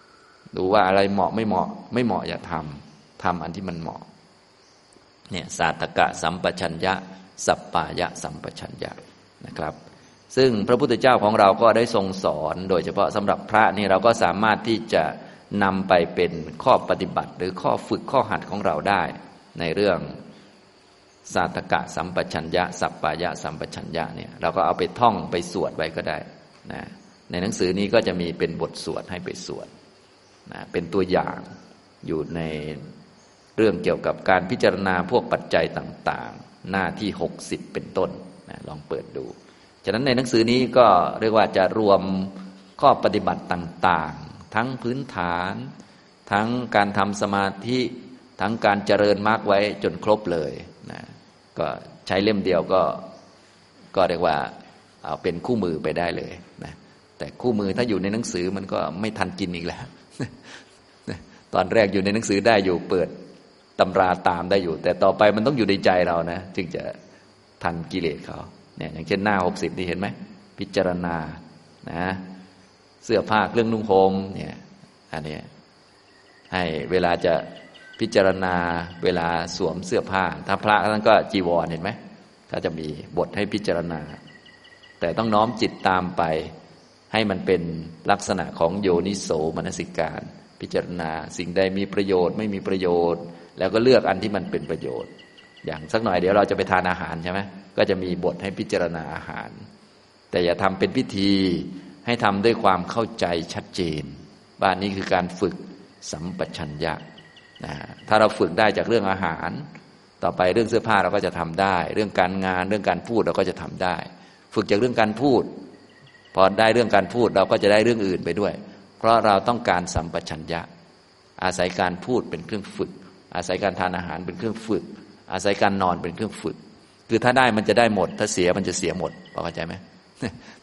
ๆดูว่าอะไรเหมาะไม่เหมาะ ไม่เหมาะอย่าทำทำอันที่มันเหมาะเนี่ยสาตกะสัมปชัญญะ สัปปายะสัมปชัญญะนะครับ ซึ่งพระพุทธเจ้าของเราก็ได้ทรงสอน โดยเฉพาะสำหรับพระนี่เราก็สามารถที่จะนำไปเป็นข้อปฏิบัติ หรือข้อฝึกข้อหัดของเราได้ ในเรื่องสาตกะสัมปชัญญะ สัปปายะสัมปชัญญะเนี่ยเราก็เอาไปท่องไปสวดไว้ก็ได้นะในหนังสือนี้ก็จะมีเป็นบทสวดให้ไปสวดนะเป็นตัวอย่างอยู่ในเรื่องเกี่ยวกับการพิจารณาพวกปัจจัยต่างๆ หน้าที่ 60 เป็นต้นนะลองเปิดดู ฉะนั้นในหนังสือนี้ก็เรียกว่าจะรวมข้อปฏิบัติต่างๆ ทั้งพื้นฐาน ทั้งการทำสมาธิทั้งการเจริญมากไว้จนครบเลยนะก็ใช้เล่มเดียวก็ก็เรียกว่าเอาเป็นคู่มือไปได้เลยนะแต่คู่มือถ้าอยู่ในหนังสือมันก็ไม่ทันกินอีกแล้วตอนแรกอยู่ในหนังสือได้อยู่เปิดตำราตามได้อยู่ แต่ต่อไปมันต้องอยู่ในใจเรานะ จึงจะทันกิเลสเขา เนี่ยอย่างเช่นหน้าหกสิบนี่เห็นไหมพิจารณานะเสื้อผ้าเครื่องนุ่งห่มเนี่ยอันนี้ให้เวลาจะพิจารณาเวลาสวมเสื้อผ้า ถ้าพระท่านก็จีวรเห็นไหมก็จะมีบทให้พิจารณา แต่ต้องน้อมจิตตามไป ให้มันเป็นลักษณะของโยนิโสมนสิการ พิจารณาสิ่งใดมีประโยชน์ไม่มีประโยชน์ แล้วก็เลือกอันที่มันเป็นประโยชน์ อย่างสักหน่อยเดี๋ยวเราจะไปทานอาหารใช่ไหม ก็จะมีบทให้พิจารณาอาหาร แต่อย่าทำเป็นพิธีให้ทำด้วยความเข้าใจชัดเจน บ้านนี้คือการฝึกสัมปชัญญะนะถ้าเราฝึกได้จากเรื่องอาหาร ต่อไปเรื่องเสื้อผ้าเราก็จะทำได้ เรื่องการงานเรื่องการพูดเราก็จะทำได้ ฝึกจากเรื่องการพูด พอได้เรื่องการพูดเราก็จะได้เรื่องอื่นไปด้วย เพราะเราต้องการสัมปชัญญะ อาศัยการพูดเป็นเครื่องฝึก อาศัยการทานอาหารเป็นเครื่องฝึก อาศัยการนอนเป็นเครื่องฝึก คือถ้าได้มันจะได้หมด ถ้าเสียมันจะเสียหมดพอเข้าใจไหม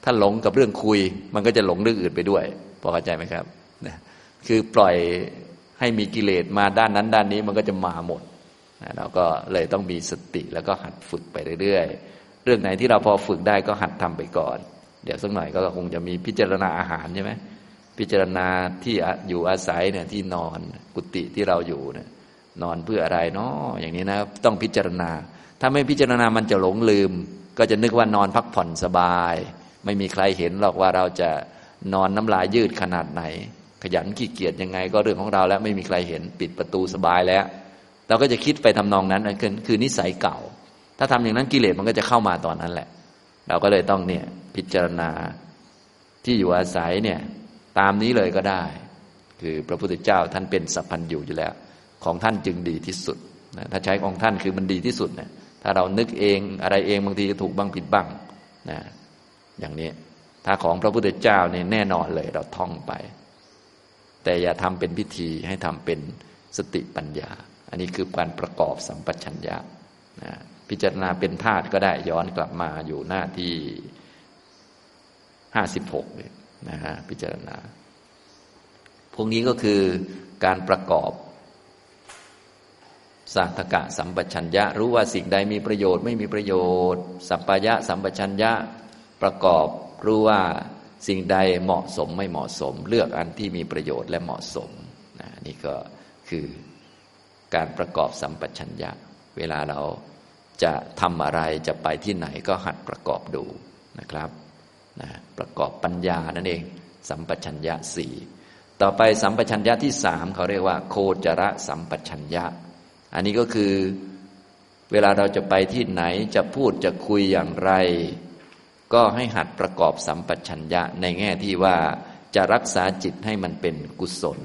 ถ้าหลงกับเรื่องคุย มันก็จะหลงเรื่องอื่นไปด้วยพอเข้าใจไหมครับคือปล่อยให้มีกิเลสมาด้านนั้นด้านนี้มันก็จะมาหมดเราก็เลยต้องมีสติแล้วก็หัดฝึกไปเรื่อยๆ เรื่องไหนที่เราพอฝึกได้ก็หัดทำไปก่อน เดี๋ยวสักหน่อยก็คงจะมีพิจารณาอาหารใช่ไหมพิจารณาที่อยู่อาศัยเนี่ยที่นอนกุฏิที่เราอยู่เนี่ยนอนเพื่ออะไรเนาะอย่างนี้นะต้องพิจารณา ถ้าไม่พิจารณามันจะหลงลืม ก็จะนึกว่านอนพักผ่อนสบาย ไม่มีใครเห็นหรอกว่าเราจะนอนน้ำลายยืดขนาดไหน ขยันขี้เกียจยังไง ก็เรื่องของเราแล้วไม่มีใครเห็นปิดประตูสบายแล้ว เราก็จะคิดไปทำนองนั้นคือคือนิสัยเก่า ถ้าทำอย่างนั้นกิเลสมันก็จะเข้ามาตอนนั้นแหละ เราก็เลยต้องเนี่ยพิจารณาที่อยู่อาศัยเนี่ยตามนี้เลยก็ได้ คือพระพุทธเจ้าท่านเป็นสัพพัญญูอยู่แล้ว ของท่านจึงดีที่สุดนะถ้าใช้ของท่านคือมันดีที่สุดเนะ ถ้าเรานึกเองอะไรเองบางทีจะถูกบ้างผิดบ้างนะอย่างนี้ถ้าของพระพุทธเจ้าเนี่ยแน่นอนเลยเราท่องไป แต่อย่าทำเป็นพิธีให้ทำเป็นสติปัญญา อันนี้คือการประกอบสัมปชัญญะนะพิจารณาเป็นธาตุก็ได้ย้อนกลับมาอยู่หน้าที่ห้าสิบหกนะฮะพิจารณา พวกนี้ก็คือการประกอบ สัทกะสัมปชัญญะ รู้ว่าสิ่งใดมีประโยชน์ไม่มีประโยชน์ สัพพยะสัมปชัญญะประกอบรู้ว่าสิ่งใดเหมาะสมไม่เหมาะสม เลือกอันที่มีประโยชน์และเหมาะสมนะนี่ก็คือการประกอบสัมปชัญญะ เวลาเราจะทำอะไรจะไปที่ไหนก็หัดประกอบดูนะครับนะประกอบปัญญานั่นเอง สัมปชัญญะสี่ต่อไปสัมปชัญญะที่สามเขาเรียกว่า โคจระสัมปชัญญะ อันนี้ก็คือเวลาเราจะไปที่ไหนจะพูดจะคุยอย่างไร ก็ให้หัดประกอบสัมปชัญญะในแง่ที่ว่าจะรักษาจิตให้มันเป็นกุศล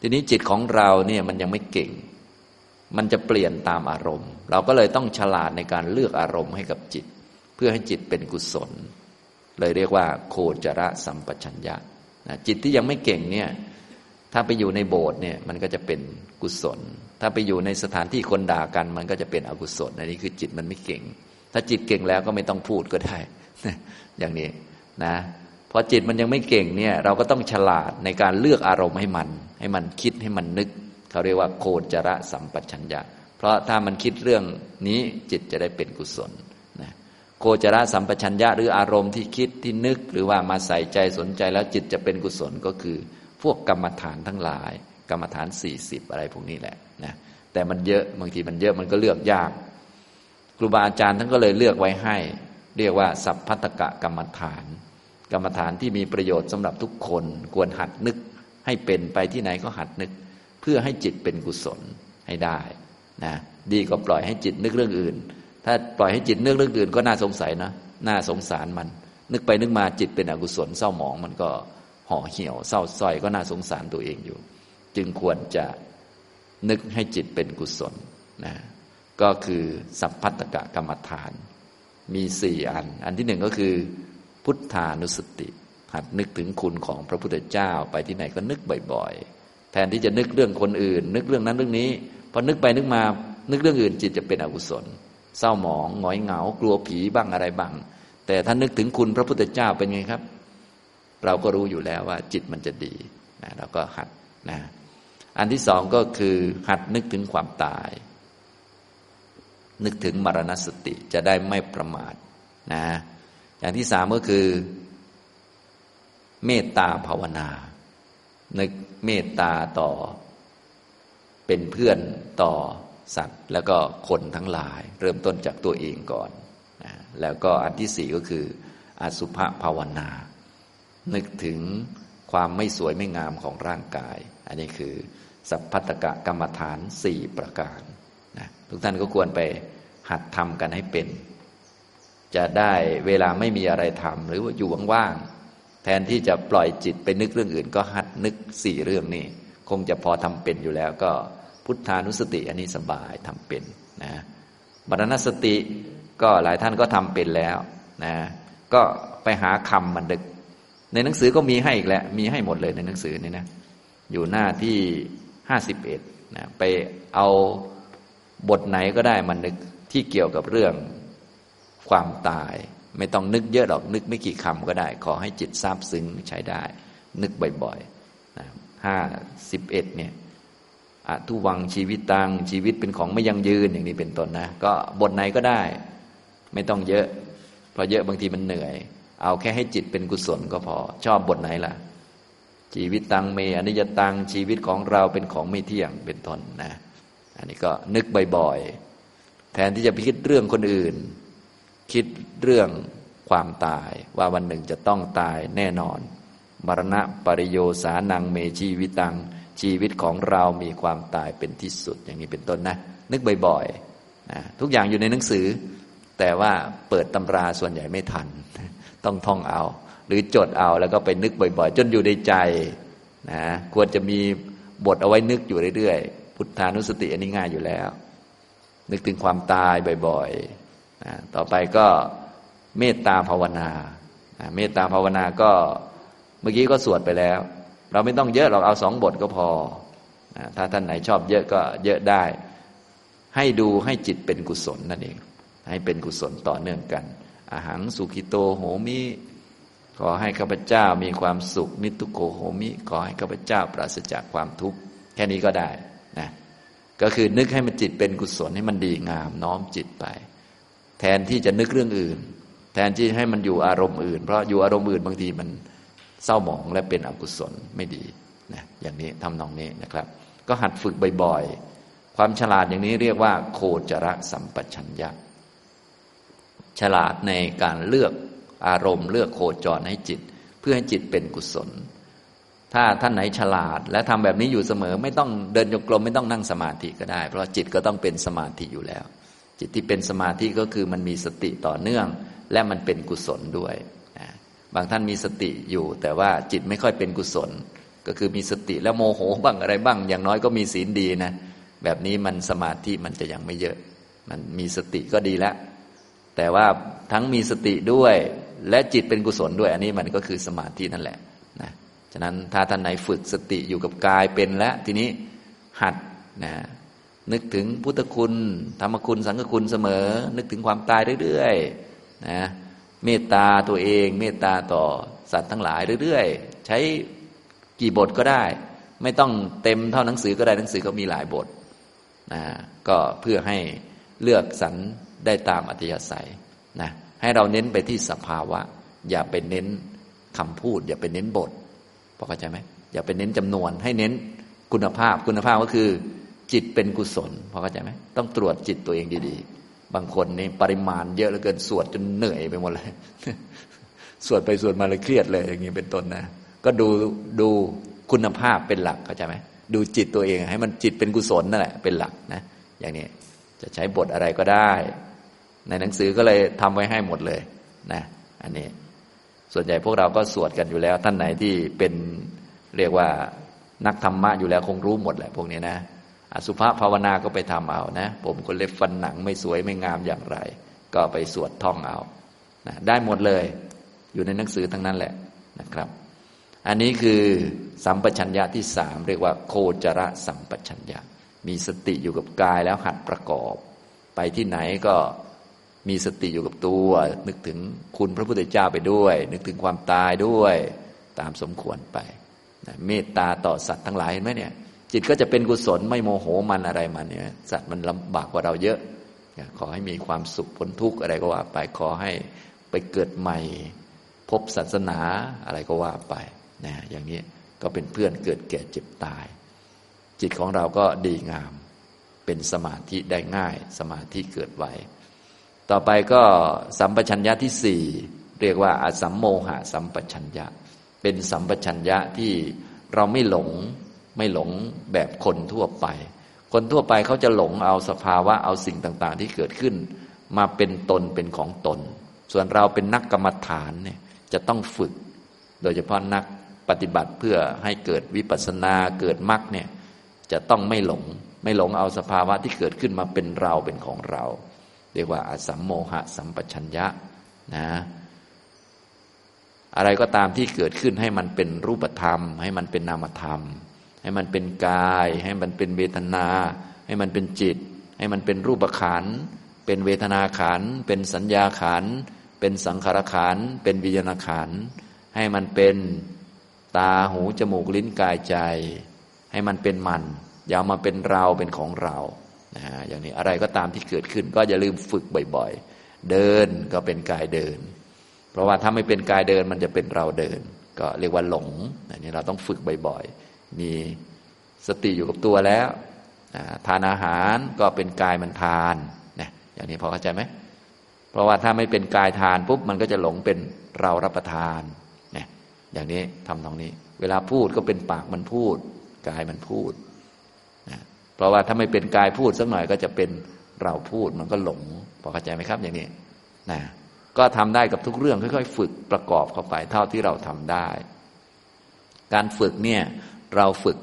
ทีนี้จิตของเราเนี่ยมันยังไม่เก่ง มันจะเปลี่ยนตามอารมณ์ เราก็เลยต้องฉลาดในการเลือกอารมณ์ให้กับจิต เพื่อให้จิตเป็นกุศล เลยเรียกว่า โคจระสัมปชัญญะจิตที่ยังไม่เก่งเนี่ยถ้าไปอยู่ในโบสถ์เนี่ยมันก็จะเป็นกุศล ถ้าไปอยู่ในสถานที่คนด่ากัน มันก็จะเป็นอกุศลอันนี้คือจิตมันไม่เก่ง ถ้าจิตเก่งแล้วก็ไม่ต้องพูดก็ได้ อย่างนี้นะพอจิตมันยังไม่เก่งเนี่ย เราก็ต้องฉลาดในการเลือกอารมณ์ให้มัน ให้มันคิดให้มันนึกเขาเรียกว่าโคจระสัมปชัญญะ เพราะถ้ามันคิดเรื่องนี้จิตจะได้เป็นกุศลนะโคจรสัมปชัญญะหรืออารมณ์ที่คิดที่นึก หรือว่ามาใส่ใจสนใจแล้วจิตจะเป็นกุศลก็คือ พวกกรรมฐานทั้งหลาย กรรมฐานสี่สิบอะไรพวกนี้แหละนะแต่มันเยอะบางทีมันเยอะมันก็เลือกยากครูบาอาจารย์ท่านก็เลยเลือกไว้ให้ เรียกว่า สัพพัตกะกรรมฐาน กรรมฐานที่มีประโยชน์สำหรับทุกคนควรหัดนึกให้เป็นไปที่ไหนก็หัดนึก เพื่อให้จิตเป็นกุศลให้ได้นะดีก็ปล่อยให้จิตนึกเรื่องอื่น ถ้าปล่อยให้จิตนึกเรื่องอื่นก็น่าสงสัยนะน่าสงสารมัน นึกไปนึกมาจิตเป็นอกุศลเศร้าหมองมันก็ห่อเหี่ยวเศร้าส้อยก็น่าสงสารตัวเองอยู่ จึงควรจะนึกให้จิตเป็นกุศลนะก็คือสัพพัตกะกรรมฐาน มีสี่อัน อันที่หนึ่งก็คือ พุทธานุสติ หัดนึกถึงคุณของพระพุทธเจ้าไปที่ไหนก็นึกบ่อยๆ แทนที่จะนึกเรื่องคนอื่น นึกเรื่องนั้นเรื่องนี้พอนึกไปนึกมา นึกเรื่องอื่นจิตจะเป็นอกุศล เศร้าหมองหงอยเหงา กลัวผีบ้างอะไรบ้าง แต่ถ้านึกถึงคุณพระพุทธเจ้าเป็นไงครับ เราก็รู้อยู่แล้วว่าจิตมันจะดีนะเราก็หัดนะ อันที่สองก็คือหัดนึกถึงความตาย นึกถึงมรณสติจะได้ไม่ประมาทนะ อย่างที่สามก็คือ เมตตาภาวนา นึกเมตตาต่อ เป็นเพื่อนต่อสัตว์ แล้วก็คนทั้งหลาย เริ่มต้นจากตัวเองก่อนนะแล้วก็อันที่สี่ก็คือ อสุภภาวนา นึกถึงความไม่สวยไม่งามของร่างกาย อันนี้คือ สัพพัตกะกรรมฐานสี่ประการนะทุกท่านก็ควรไปหัดทำกันให้เป็น จะได้เวลาไม่มีอะไรทำหรือว่าอยู่ว่างๆแทนที่จะปล่อยจิตไปนึกเรื่องอื่น ก็หัดนึกสี่เรื่องนี้ คงจะพอทำเป็นอยู่แล้วก็พุทธานุสติอันนี้สบายทำเป็นนะมรณสติก็หลายท่านก็ทำเป็นแล้วนะก็ไปหาคำมันดึก ในหนังสือก็มีให้อีกแล้วมีให้หมดเลยในหนังสือนี่นะอยู่หน้าที่ ห้าสิบเอ็ดนะไปเอาบทไหนก็ได้มันนึกที่เกี่ยวกับเรื่องความตาย ไม่ต้องนึกเยอะหรอกนึกไม่กี่คำก็ได้ ขอให้จิตซาบซึ้งใช้ได้ นึกบ่อยๆห้าสิบเอ็ดเนี่ยอทุวังชีวิตตังชีวิตเป็นของไม่ยั่งยืนอย่างนี้เป็นต้นนะ ก็บทไหนก็ได้ ไม่ต้องเยอะ เพราะเยอะบางทีมันเหนื่อย เอาแค่ให้จิตเป็นกุศลก็พอ ชอบบทไหนล่ะ ชีวิตตังเมอนิจตังชีวิตของเราเป็นของไม่เที่ยงเป็นต้นนะ อันนี้ก็นึกบ่อยๆ แทนที่จะไปคิดเรื่องคนอื่น คิดเรื่องความตายว่าวันหนึ่งจะต้องตายแน่นอนมรณะปริโยสานังเมชีวิตัง ชีวิตของเรามีความตายเป็นที่สุดอย่างนี้เป็นต้นนะ นึกบ่อยๆนะทุกอย่างอยู่ในหนังสือ แต่ว่าเปิดตำราส่วนใหญ่ไม่ทัน ต้องท่องเอา หรือจดเอาแล้วก็ไปนึกบ่อย ๆ จนอยู่ในใจนะควรจะมีบทเอาไว้นึกอยู่เรื่อยๆ พุทธานุสติอันนี้ง่ายอยู่แล้ว นึกถึงความตายบ่อยๆนะต่อไปก็เมตตาภาวนานะเมตตาภาวนาก็เมื่อกี้ก็สวดไปแล้ว เราไม่ต้องเยอะเราเอาสองบทก็พอถ้าท่านไหนชอบเยอะก็เยอะได้ ให้ดูให้จิตเป็นกุศลนั่นเอง ให้เป็นกุศลต่อเนื่องกัน อาหารสุขิโตโหมิ ขอให้ข้าพเจ้ามีความสุข นิทุโกโหมิ ขอให้ข้าพเจ้าปราศจากความทุกข์แค่นี้ก็ได้นะก็คือนึกให้มันจิตเป็นกุศลให้มันดีงามน้อมจิตไป แทนที่จะนึกเรื่องอื่น แทนที่ให้มันอยู่อารมณ์อื่น เพราะอยู่อารมณ์อื่นบางทีมันเศร้าหมองและเป็นอกุศลไม่ดีนะอย่างนี้ทำนองนี้นะครับ ก็หัดฝึกบ่อยๆ ความฉลาดอย่างนี้เรียกว่า โคจรสัมปชัญญะ ฉลาดในการเลือก อารมณ์เลือกโคจรให้จิต เพื่อให้จิตเป็นกุศล ถ้าท่านไหนฉลาด และทำแบบนี้อยู่เสมอ ไม่ต้องเดินโยกลมไม่ต้องนั่งสมาธิก็ได้ เพราะจิตก็ต้องเป็นสมาธิอยู่แล้ว จิตที่เป็นสมาธิก็คือมันมีสติต่อเนื่อง และมันเป็นกุศลด้วยบางท่านมีสติอยู่ แต่ว่าจิตไม่ค่อยเป็นกุศล ก็คือมีสติแล้วโมโหบ้างอะไรบ้าง อย่างน้อยก็มีศีลดีนะแบบนี้มันสมาธิมันจะยังไม่เยอะ มันมีสติก็ดีแล้วแต่ว่าทั้งมีสติด้วย และจิตเป็นกุศลด้วย อันนี้มันก็คือสมาธินั่นแหละนะฉะนั้นถ้าท่านไหนฝึกสติอยู่กับกายเป็นแล้วทีนี้หัดนะนึกถึงพุทธคุณ ธรรมคุณสังฆคุณเสมอ นึกถึงความตายเรื่อยๆนะเมตตาตัวเอง เมตตาต่อสัตว์ทั้งหลายเรื่อยๆ ใช้กี่บทก็ได้ ไม่ต้องเต็มเท่าหนังสือก็ได้หนังสือก็มีหลายบทนะก็เพื่อให้เลือกสรรได้ตามอัธยาศัยนะ ให้เราเน้นไปที่สภาวะ อย่าไปเน้นคำพูด อย่าไปเน้นบทพอเข้าใจไหมอย่าไปเน้นจำนวน ให้เน้นคุณภาพ คุณภาพก็คือ จิตเป็นกุศลพอเข้าใจไหมต้องตรวจจิตตัวเองดีๆ บางคนนี่ปริมาณเยอะเหลือเกินสวดจนเหนื่อยไปหมดเลยสวดไปสวดมาเลยเครียดเลย อย่างนี้เป็นต้นนะ ก็ดูดูคุณภาพเป็นหลักเข้าใจไหมดูจิตตัวเองให้มันจิตเป็นกุศลนั่นแหละเป็นหลักนะ อย่างนี้จะใช้บทอะไรก็ได้ ในหนังสือก็เลยทำไว้ให้หมดเลยนะอันนี้ส่วนใหญ่พวกเราก็สวดกันอยู่แล้ว ท่านไหนที่เป็นเรียกว่านักธรรมะอยู่แล้วคงรู้หมดแหละพวกนี้นะอสุภภาวนาก็ไปทำเอานะ ผมคนเล็บฟันหนังไม่สวยไม่งามอย่างไร ก็ไปสวดท่องเอานะได้หมดเลย อยู่ในหนังสือทั้งนั้นแหละนะครับ อันนี้คือสัมปชัญญะที่สามเรียกว่าโคจรสัมปชัญญะ มีสติอยู่กับกายแล้วหัดประกอบ ไปที่ไหนก็ มีสติอยู่กับตัว นึกถึงคุณพระพุทธเจ้าไปด้วย นึกถึงความตายด้วยตามสมควรไปเมตตาต่อสัตว์ทั้งหลายเห็นไหมเนี่ย จิตก็จะเป็นกุศลไม่โมโหมันอะไรมันเนี่ย สัตว์มันลำบากกว่าเราเยอะ ขอให้มีความสุขพ้นทุกข์อะไรก็ว่าไปขอให้ไปเกิดใหม่ พบศาสนาอะไรก็ว่าไปนะอย่างนี้ก็เป็นเพื่อนเกิดแก่เจ็บตาย จิตของเราก็ดีงาม เป็นสมาธิได้ง่าย สมาธิเกิดไว ต่อไปก็สัมปชัญญะที่สี่เรียกว่าอสัมโมหะสัมปชัญญะ เป็นสัมปชัญญะที่เราไม่หลงไม่หลงแบบคนทั่วไป คนทั่วไปเขาจะหลงเอาสภาวะเอาสิ่งต่างๆ ที่เกิดขึ้น มาเป็นตนเป็นของตน ส่วนเราเป็นนักกรรมฐานเนี่ยจะต้องฝึก โดยเฉพาะนักปฏิบัติเพื่อให้เกิดวิปัสสนาเกิดมรรคเนี่ยจะต้องไม่หลง ไม่หลงเอาสภาวะที่เกิดขึ้นมาเป็นเราเป็นของเรา เรียกว่าอสัมโมหะสัมปชัญญะนะอะไรก็ตามที่เกิดขึ้นให้มันเป็นรูปธรรม ให้มันเป็นนามธรรม ให้มันเป็นกาย ให้มันเป็นเวทนา ให้มันเป็นจิต ให้มันเป็นรูปขันเป็นเวทนาขันเป็นสัญญาขันเป็นสังขารขันเป็นวิญญาณขันให้มันเป็นตาหูจมูกลิ้นกายใจ ให้มันเป็นมัน อย่ามาเป็นเราเป็นของเรา นะอย่างนี้อะไรก็ตามที่เกิดขึ้น ก็อย่าลืมฝึกบ่อยๆ เดินก็เป็นกายเดิน เพราะว่าถ้าไม่เป็นกายเดินมันจะเป็นเราเดิน ก็เรียกว่าหลงอันนี้เราต้องฝึกบ่อยๆ มีสติอยู่กับตัวแล้วทานอาหารก็เป็นกายมันทานนะอย่างนี้พอเข้าใจไหมเพราะว่าถ้าไม่เป็นกายทานปุ๊บมันก็จะหลงเป็นเรารับประทานนี่ยอย่างนี้ทำตรงนี้ เวลาพูดก็เป็นปากมันพูด กายมันพูด เพราะว่าถ้าไม่เป็นกายพูดสักหน่อยก็จะเป็นเราพูดมันก็หลงพอเข้าใจไหมครับอย่างนี้นะก็ทำได้กับทุกเรื่องค่อยๆ ฝึกประกอบเข้าไป เท่าที่เราทำได้ การฝึกเนี่ยเราฝึก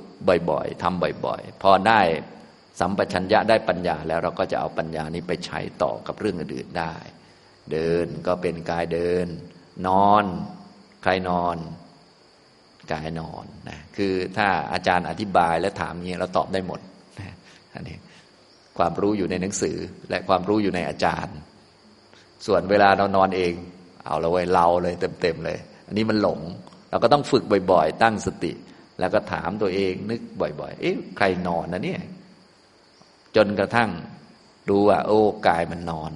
บ่อยๆทำบ่อยๆ พอได้สัมปชัญญะได้ปัญญาแล้วเราก็จะเอาปัญญานี้ไปใช้ต่อกับเรื่องอื่นๆได้ เดินก็เป็นกายเดิน นอนใครนอน กายนอนนะคือถ้าอาจารย์อธิบายและถามเงี้ยเราตอบได้หมด นะอันนี้ความรู้อยู่ในหนังสือ และความรู้อยู่ในอาจารย์ ส่วนเวลาเรานอนเอง เอาเราไว้เราเลยเต็มๆเลย อันนี้มันหลง เราก็ต้องฝึกบ่อยๆ ตั้งสติ แล้วก็ถามตัวเองนึกบ่อย ๆ เอ๊ะใครนอนนะเนี่ยจนกระทั่งรู้ว่า โอ้กายมันนอน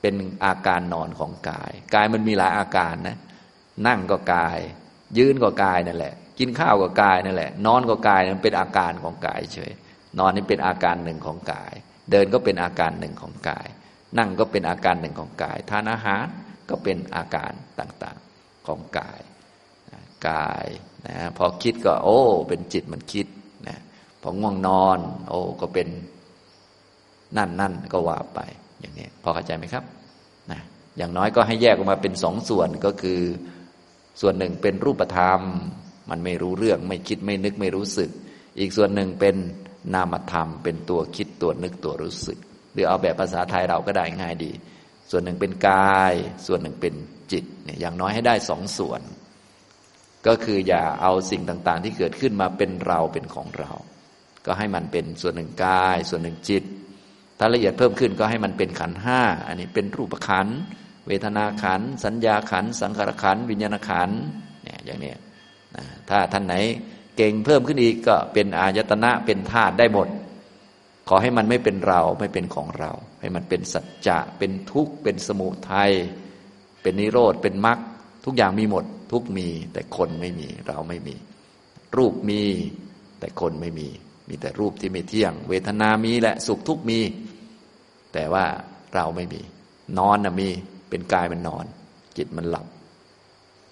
เป็นอาการนอนของกาย กายมันมีหลายอาการนะ นั่งก็กาย ยืนก็กายนั่นแหละ กินข้าวก็กายนั่นแหละ นอนก็กายมันเป็นอาการของกายเฉย นอนนี่เป็นอาการหนึ่งของกาย เดินก็เป็นอาการหนึ่งของกาย นั่งก็เป็นอาการหนึ่งของกาย ทานอาหารก็เป็นอาการต่างๆของกายกายนะพอคิดก็ โอ้ เป็นจิตมันคิดนะพอง่วงนอน โอ้ก็เป็นนั่นนั่นก็ว่าไปอย่างนี้พอเข้าใจไหมครับนะอย่างน้อยก็ให้แยกออกมาเป็นสองส่วนก็คือ ส่วนหนึ่งเป็นรูปธรรม มันไม่รู้เรื่องไม่คิดไม่นึกไม่รู้สึก อีกส่วนหนึ่งเป็น นามธรรม เป็นตัวคิดตัวนึกตัวรู้สึก หรือเอาแบบภาษาไทยเราก็ได้ง่ายดี ส่วนหนึ่งเป็นกาย ส่วนหนึ่งเป็นจิตเนี่ยอย่างน้อยให้ได้สองส่วน ก็คืออย่าเอาสิ่งต่างๆ ที่เกิดขึ้นมาเป็นเราเป็นของเรา ก็ให้มันเป็นส่วนหนึ่งกาย ส่วนหนึ่งจิต ถ้าละเอียดเพิ่มขึ้นก็ให้มันเป็นขันห้าอันนี้เป็นรูปขันเวทนาขันสัญญาขันสังขารขันวิญญาณขันเนี่ยอย่างนี้ถ้าท่านไหน เก่งเพิ่มขึ้นอีกก็เป็นอายตนะเป็นธาตุได้หมด ขอให้มันไม่เป็นเราไม่เป็นของเรา ให้มันเป็นสัจจะเป็นทุกข์เป็นสมุทัยเป็นนิโรธเป็นมรรคทุกอย่างมีหมด ทุกมี แต่คนไม่มีเราไม่มี รูปมี แต่คนไม่มี มีแต่รูปที่ไม่เที่ยง เวทนามีและสุขทุกมี แต่ว่าเราไม่มี นอนนะมีเป็นกายมันนอน จิตมันหลับ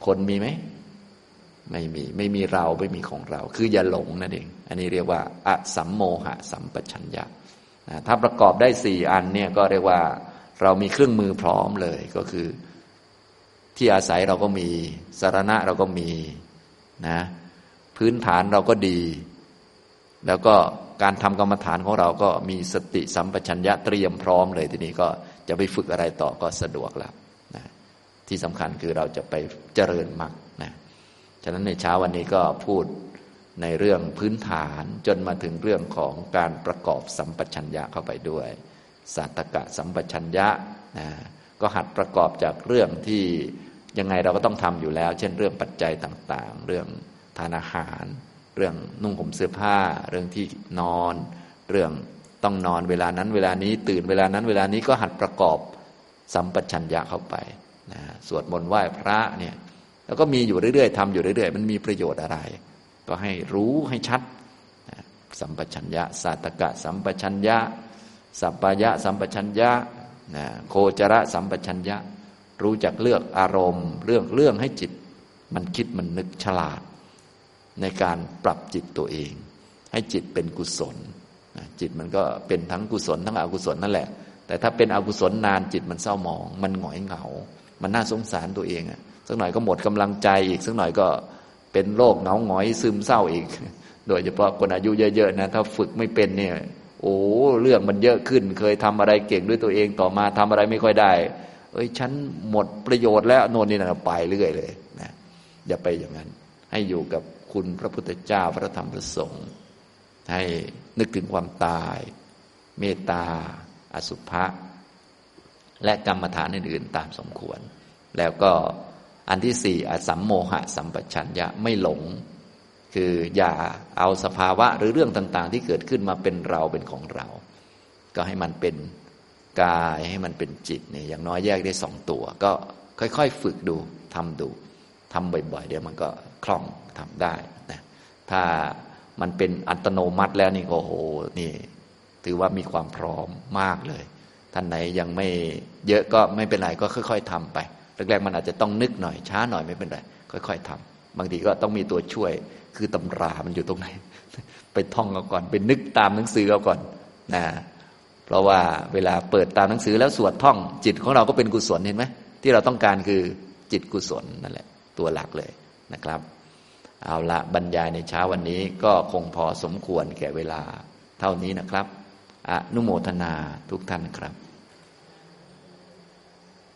คนมีไหม ไม่มีไม่มีเราไม่มีของเรา คืออย่าหลงนั่นเอง อันนี้เรียกว่าอสัมโมหะสัมปชัญญะถ้าประกอบได้สี่อันเนี่ยก็เรียกว่าเรามีเครื่องมือพร้อมเลยก็คือ ที่อาศัยเราก็มีสารณะเราก็มีนะพื้นฐานเราก็ดี แล้วก็การทำกรรมฐานของเราก็มีสติสัมปชัญญะเตรียมพร้อมเลยทีนี้ก็จะไปฝึกอะไรต่อก็สะดวกแล้วนะที่สำคัญคือเราจะไปเจริญมรรค ฉะนั้นในเช้าวันนี้ก็พูดในเรื่องพื้นฐานจนมาถึงเรื่องของการประกอบสัมปชัญญะเข้าไปด้วยสัตกะสัมปชัญญะนะก็หัดประกอบจากเรื่องที่ยังไงเราก็ต้องทำอยู่แล้ว เช่นเรื่องปัจจัยต่างๆ เรื่องทานอาหาร เรื่องนุ่งห่มเสื้อผ้า เรื่องที่นอน เรื่องต้องนอนเวลานั้นเวลานี้ตื่นเวลานั้นเวลานี้ก็หัดประกอบสัมปชัญญะเข้าไปนะสวดมนต์ไหว้พระเนี่ย แล้วก็มีอยู่เรื่อยๆทำอยู่เรื่อยๆ มันมีประโยชน์อะไร ก็ให้รู้ให้ชัด สัมปชัญญะสาตกะ สัมปชัญญะ สัพพยะ สัมปชัญญะนะโคจระสัมปชัญญะ รู้จักเลือกอารมณ์ เรื่องเรื่องให้จิต มันคิดมันนึกฉลาด ในการปรับจิตตัวเอง ให้จิตเป็นกุศล จิตมันก็เป็นทั้งกุศลทั้งอกุศลนั่นแหละ แต่ถ้าเป็นอกุศลนานจิตมันเศร้าหมอง มันหงอยเหงา มันน่าสงสารตัวเองอะ สักหน่อยก็หมดกำลังใจอีก สักหน่อยก็เป็นโรคเหงาหงอยซึมเศร้าอีก โดยเฉพาะคนอายุเยอะๆนะถ้าฝึกไม่เป็นเนี่ย โอ้เรื่องมันเยอะขึ้น เคยทำอะไรเก่งด้วยตัวเองต่อมาทำอะไรไม่ค่อยได้ เอ้ยฉันหมดประโยชน์แล้วโน่นนี่นะไปเรื่อยเลยนะอย่าไปอย่างนั้น ให้อยู่กับคุณพระพุทธเจ้าพระธรรมพระสงฆ์ให้นึกถึงความตาย เมตตา อสุภะและกรรมฐานอื่นๆตามสมควร แล้วก็ อันที่สี่อสัมโมหะสัมปชัญญะไม่หลง คืออย่าเอาสภาวะหรือเรื่องต่างๆ ที่เกิดขึ้นมาเป็นเราเป็นของเรา ก็ให้มันเป็นกายให้มันเป็นจิตเนี่ยอย่างน้อยแยกได้สองตัว ก็ค่อยๆ ฝึกดูทำดูทำบ่อยๆ เดี๋ยวมันก็คล่องทำได้นะถ้ามันเป็นอัตโนมัติแล้วนี่ก็โหนี่ ถือว่ามีความพร้อมมากเลย ท่านไหนยังไม่เยอะก็ไม่เป็นไรก็ค่อย ๆทำไป แรกๆมันอาจจะต้องนึกหน่อยช้าหน่อยไม่เป็นไรค่อย ๆทำบางทีก็ต้องมีตัวช่วย คือตำรามันอยู่ตรงไหน ไปท่องเอาก่อนไปนึกตามหนังสือเอาก่อนนะเพราะว่าเวลาเปิดตามหนังสือแล้วสวดท่อง จิตของเราก็เป็นกุศลเห็นไหมที่เราต้องการคือจิตกุศลนั่นแหละ ตัวหลักเลยนะครับ เอาละบรรยายในเช้าวันนี้ก็คงพอสมควรแก่เวลาเท่านี้นะครับอนุโมทนาทุกท่านครับ